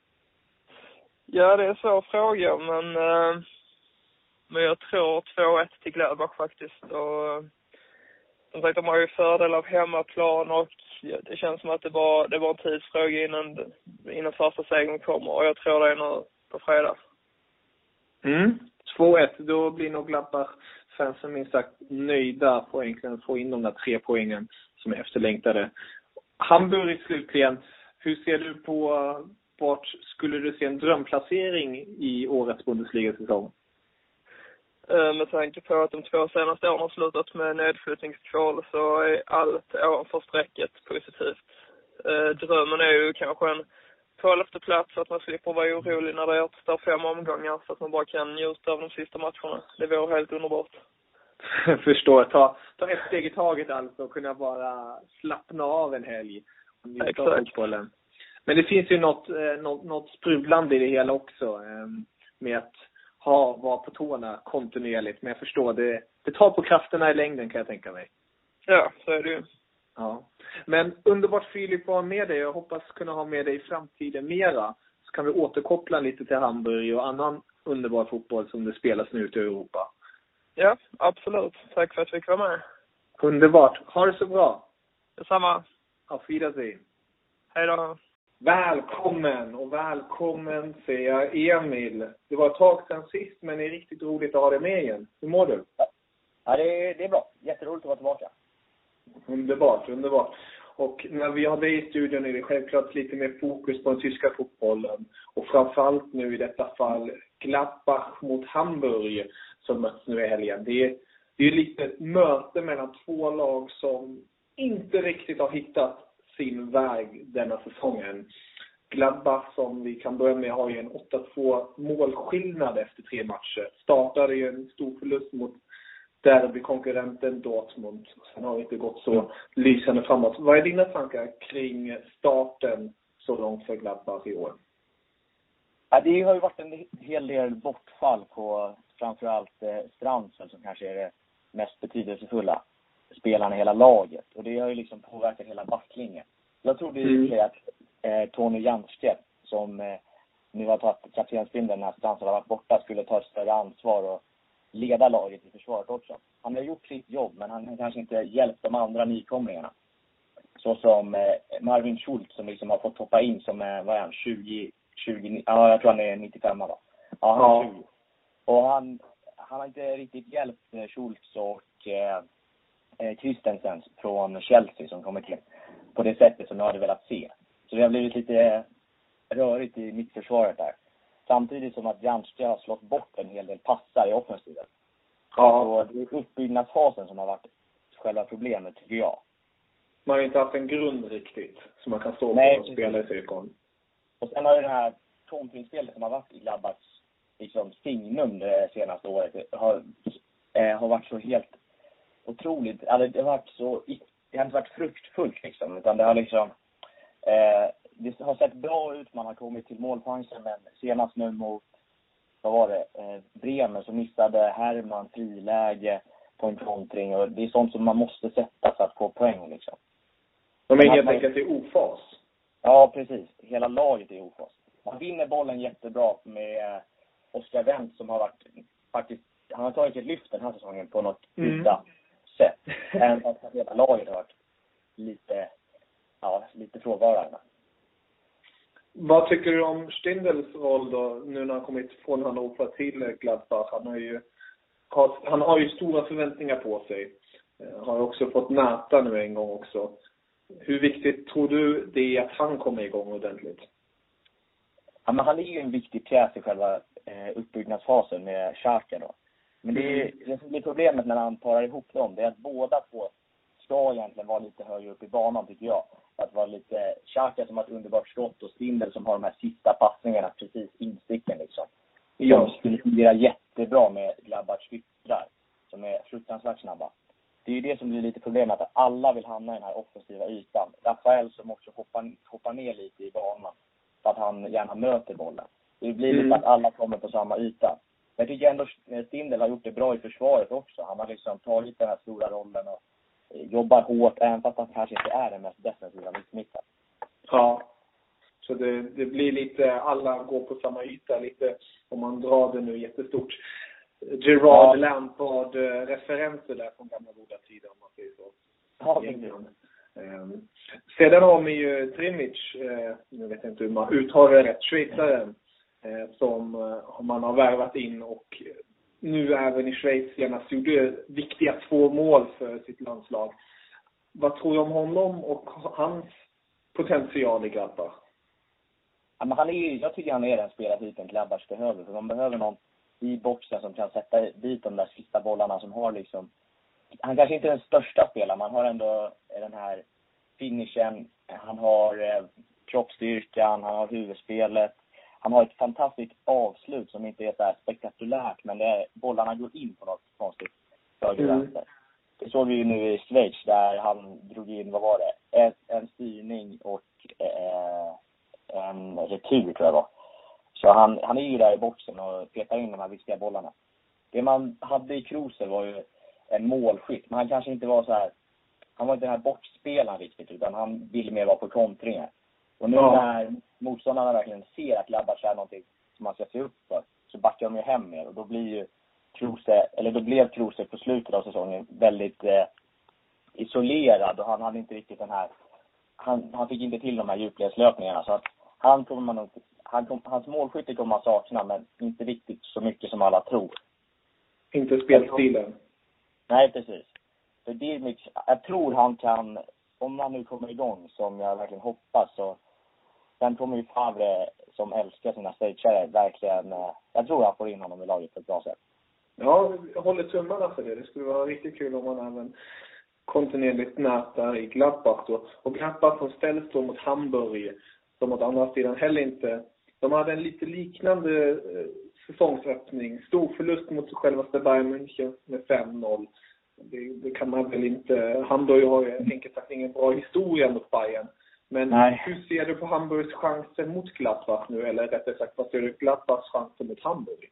Ja, det är en svår fråga, men eh, men jag tror 2-1 till Gladbach faktiskt. Och som sagt, de har ju fördel av hemmaplan och det känns som att det bara, det var en tidsfråga innan, innan första segern kommer. Och jag tror det är nu på fredag. Mm. 2-1. Då blir nog fansen minst sagt nöjda på egentligen få in de där tre poängen som är efterlängtade. Hamburg slutligen. Hur ser du på vart skulle du se en drömplacering i årets Bundesliga-säsong? Eh, med tanke på att de två senaste åren har slutat med nedflyttningskval så är allt ovanför strecket positivt. Eh, drömmen är ju kanske en tolfte plats, så att man slipper vara orolig när det återstår fem omgångar, så att man bara kan njuta av de sista matcherna. Det vore helt underbart. Jag förstår. Ta, ta ett steg i taget alltså och kunna bara slappna av en helg och njuta av fotbollen. Men det finns ju något, eh, något, något sprudlande i det hela också. Med att ha, vara på tårna kontinuerligt. Men jag förstår, det, det tar på krafterna i längden kan jag tänka mig. Ja, så är det ju. Ja. Men underbart Filip att ha med dig. Jag hoppas kunna ha med dig i framtiden mera. Så kan vi återkoppla lite till Hamburg och annan underbar fotboll som det spelas nu ute i Europa. Ja, absolut. Tack för att jag fick vara med. Underbart. Ha det så bra. Detsamma. Auf Wiedersehen. Hej då. Välkommen och välkommen säger jag Emil. Det var ett tag sedan sist men det är riktigt roligt att ha dig med igen. Hur mår du? Ja, det är, det är bra. Jätteroligt att vara tillbaka. Underbart, underbart. Och när vi har dig i studion är det självklart lite mer fokus på den tyska fotbollen. Och framförallt nu i detta fall Gladbach mot Hamburg som möts nu i helgen. Det är, det är lite ett möte mellan två lag som inte riktigt har hittat sin väg denna säsongen. Gladbach som vi kan börja med har ju en 8-2 målskillnad efter tre matcher. Startade ju en stor förlust mot derbykonkurrenten Dortmund. Sen har det inte gått så lysande framåt. Vad är dina tankar kring starten så långt för Gladbach i år? Ja, det har ju varit en hel del bortfall på framförallt eh, Strandsel som kanske är det mest betydelsefulla spelarna i hela laget. Och det har ju liksom påverkat hela backlinjen. Jag trodde ju mm. att eh, Tony Janske, som eh, nu har tagit kaptensbindeln när Stansson har varit borta, skulle ta ett större ansvar och leda laget i försvaret också. Han har gjort sitt jobb, men han har kanske inte hjälpt de andra nykomlingarna. Så som eh, Marvin Schultz som liksom har fått hoppa in som, eh, vad är han, 20, 20, ja jag tror han är 95 va? Ja, han är 20. Och han, han har inte riktigt hjälpt eh, Schultz och eh, eh, Christensen från Chelsea som kommer till på det sättet som jag hade velat se. Så det har blivit lite rörigt i mittförsvaret där. Samtidigt som att Jernström har slått bort en hel del passar i offensiven. Ja. Och det är uppbyggnadsfasen som har varit själva problemet, tycker jag. Man har inte haft en grund riktigt som man kan stå Nej, på och spela sig ifrån. Och sen har ju det här kontringsspelet som har varit i Gladbachs liksom, signum det senaste året har, eh, har varit så helt otroligt, alltså det har varit så, det har inte varit fruktfullt liksom, utan det har liksom, eh, det har sett bra ut, man har kommit till målchanser, men senast nu mot, vad var det, eh, Bremen så missade Herman friläge på en kontring och det är sånt som man måste sätta för att få poäng liksom. De är helt enkelt i ofas. Ja, precis. Hela laget är i ofas. Man vinner bollen jättebra med eh, Oskar Wendt som har varit faktiskt, han har tagit ett lyft den här säsongen på något Mm. udda sätt. Även fast att hela laget har varit lite, ja, lite frånvarande. Vad tycker du om Stindels roll då, nu när han kommit från Hannover till Gladbach? Han har ju, har, han har ju stora förväntningar på sig. Eh, Har också fått näta nu en gång också. Hur viktigt tror du det är att han kommer igång ordentligt? Ja, men han är ju en viktig pjäs i själva eh, uppbyggnadsfasen med Xhaka då. Men det, är, det som blir problemet när han parar ihop dem, det är att båda två ska egentligen vara lite högre upp i banan tycker jag. Att vara lite, Xhaka som har ett underbart skott och Stindel som har de här sista passningarna precis insticken liksom. Ja. De skulle fungera jättebra med Gladbachs yttrar, som är fruktansvärt snabba. Det är ju det som blir lite problemet, att alla vill hamna i den här offensiva ytan. Rafael som också hoppar, hoppar ner lite i banan, för att han gärna möter bollen. Det blir lite Mm. att alla kommer på samma yta. Men jag tycker ändå Stindel har gjort det bra i försvaret också. Han har liksom tagit den här stora rollen och jobbar hårt, även fast han kanske inte är den mest defensiva mittmitten. Ja. Så det, det blir lite, alla går på samma yta lite, om man drar det nu jättestort. Gerard Ja. Lampard-referenser där från gamla goda tider om man säger så. Ja. Ehm, Sedan har vi ju Trimic, eh, nu vet jag inte hur man uttalar det rätt, schweizaren, eh, som eh, man har värvat in och nu även i Schweiz senast gjorde viktiga två mål för sitt landslag. Vad tror du om honom och hans potential i grabbar? Ja, men han är ju, jag tycker han är den spelartypen Gladbach behöver. För man behöver någon i boxen som kan sätta dit de där sista bollarna som har liksom... Han kanske inte är den största spelaren, man har ändå den här finishen, han har eh, kroppsstyrkan, han har huvudspelet. Han har ett fantastiskt avslut som inte är så spektakulärt, men det är, bollarna går in på något konstigt höger Mm. vänster. Det såg vi ju nu i Schweiz där han drog in, vad var det, ett, en styrning och eh, en retur tror jag var. Så han, han är ju där i boxen och petar in de här viktiga bollarna. Det man hade i Kruse var ju en målskytt, men han kanske inte var så här, han var inte den här bortspelaren riktigt, utan han ville mer vara på kontringar. Och nu Ja. när motståndarna verkligen ser att Gladbach är någonting som man ska se upp för, så backar de ju hem mer och då blir ju Kruse, eller då blev Kruse på slutet av säsongen väldigt eh, isolerad och han hade inte riktigt den här, han, han fick inte till de här djupledslöpningarna så att han kommer man nog, han kom, hans målskytte kommer man sakna men inte riktigt så mycket som alla tror. Inte spelstilen. Nej, precis. För mycket, jag tror han kan, om han nu kommer igång som jag verkligen hoppas så sen kommer ju Favre som älskar sina stageare verkligen, eh, jag tror han får in honom i laget på ett bra sätt. Ja, jag håller tummarna för det. Det skulle vara riktigt kul om han även kontinuerligt nätar i Gladbach då. Och Gladbach som ställs då mot Hamburg, som åt andra sidan heller inte. De hade en lite liknande eh, säsongsöppning. Stor förlust mot självaste Bayern München med 5-0. Det, det kan man väl inte... Hamburg har ju enkelt sagt ingen bra historia mot Bayern. Men Nej. hur ser du på Hamburgs chanser mot Gladbach nu? Eller rättare sagt, vad ser du Gladbachs chanser mot Hamburg?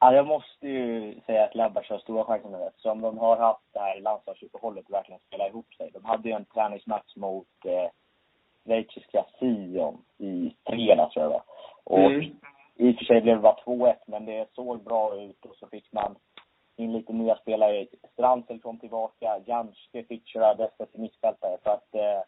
Ja, jag måste ju säga att Gladbach har stora chanser nu eftersom de har haft det här landslagsuppehållet och verkligen spelat ihop sig. De hade ju en träningsmatch mot eh, schweiziska Sion i fredags tror jag var. Och Mm. i och för sig blev det bara 2-1 men det såg bra ut och så fick man in lite nya spelare. Strandsel kom tillbaka, Janske fick köra defensiv mittfältare för att eh,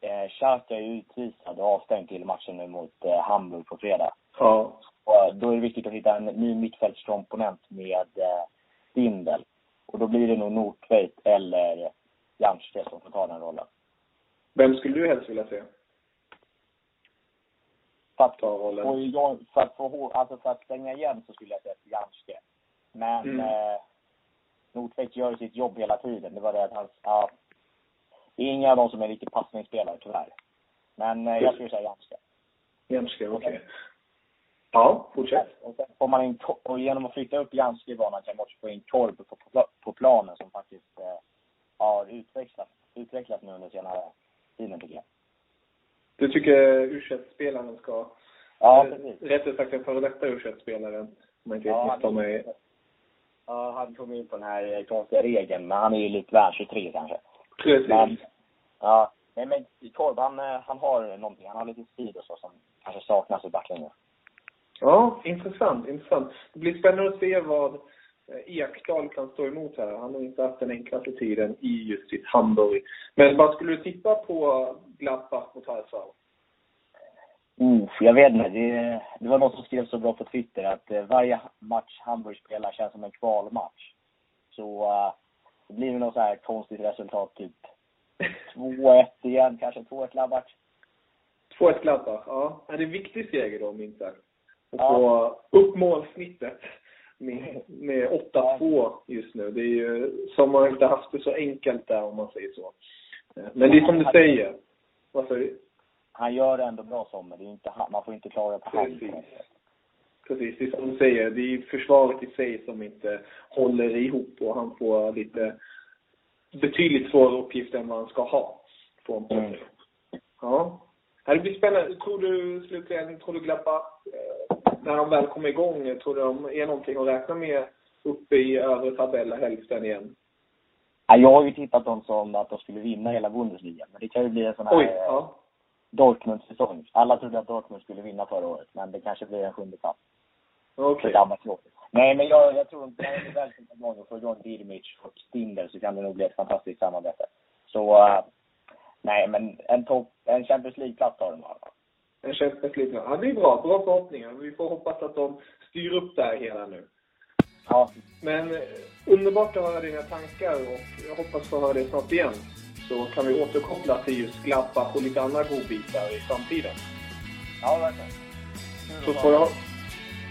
eh, Xhaka är ju utvisad och avstängd till matchen nu mot eh, Hamburg på fredag. Ja. Och eh, då är det viktigt att hitta en ny mittfältskomponent med eh, Stindel. Och då blir det nog Nordtveit eller Janske som får ta den rollen. Vem skulle du helst vilja se? för att, och jag, för, att få, alltså för att stänga igen så skulle jag säga Janske. Men mm. eh, Nordfeldt gör sitt jobb hela tiden. Det var det att han, ja, det är inga av dem som är riktigt passningsspelare tyvärr. Men eh, jag skulle säga Janske. Janske, okej. Okay. Ja, fortsätt. Och sen får man in, och genom att flytta upp Janske i banan kan man också få in Torp på, på, på planen som faktiskt eh, har utvecklats, utvecklats nu under senare tiden tycker jag. Du tycker u spelaren ska... Ja, precis. Rättare sagt den före detta u spelaren om inte ja, misstar mig. Ja, han kom in på den här konstiga regeln, men han är ju lite värd 23 kanske. Precis. Men, ja, nej men Torb, han, eh, han har någonting. Han har lite speed och så som kanske saknas i backlinjen. Ja, intressant, intressant. Det blir spännande att se vad eh, Ekdal kan stå emot här. Han har inte haft den enklaste tiden i just sitt Hamburg. Men vad skulle du tippa på Gladbach mot Hartwall? Uh, jag vet inte. Det, det, var någon som skrev så bra på Twitter att uh, varje match Hamburg spelar känns som en kvalmatch. Så det blir väl något så här konstigt resultat, typ 2-1 igen, kanske 2-1 Gladbach. 2-1 Gladbach, ja. Det är en viktig seger då, minst sagt och få upp målsnittet med, med 8-2 just nu. Det är ju som man inte haft det så enkelt där om man säger så. Men det är som du säger. Vad säger du? Han gör det ändå bra Sommer. Det är inte, man får inte klaga på honom. Precis, det är som du säger. Det är försvaret i sig som inte håller ihop och han får lite betydligt svårare uppgifter än vad han ska ha. Från mm. Ja. Det blir spännande. Tror du slutligen, tror du Glappa, eh, när de väl kommer igång, tror du de är någonting att räkna med uppe i övre tabell, hälften igen? Ja, jag har ju tittat dem som att de skulle vinna hela Bundesliga, men det kan ju bli en sån här Oj, ja. Dortmund-säsong. Alla trodde att Dortmund skulle vinna förra året, men det kanske blir en sjunde plats. Okay. Nej, men jag, jag tror inte, det är väl igång och får igång Dirmic och Stinder så kan det nog bli ett fantastiskt samarbete. Så, uh, nej men en topp, en Champions League-plats har de i alla fall en Champions League. Ja, det är bra. Bra förhoppningar. Vi får hoppas att de styr upp det här hela nu. Ja. Men eh, underbart att höra dina tankar och jag hoppas få höra det snart igen. Så kan vi återkoppla till just Gladbach och lite andra godbitar i framtiden. Ja, verkligen. Så får jag...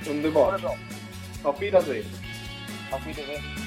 Underbart. Ha det bra. Auf Wiedersehen. Auf Wiedersehen.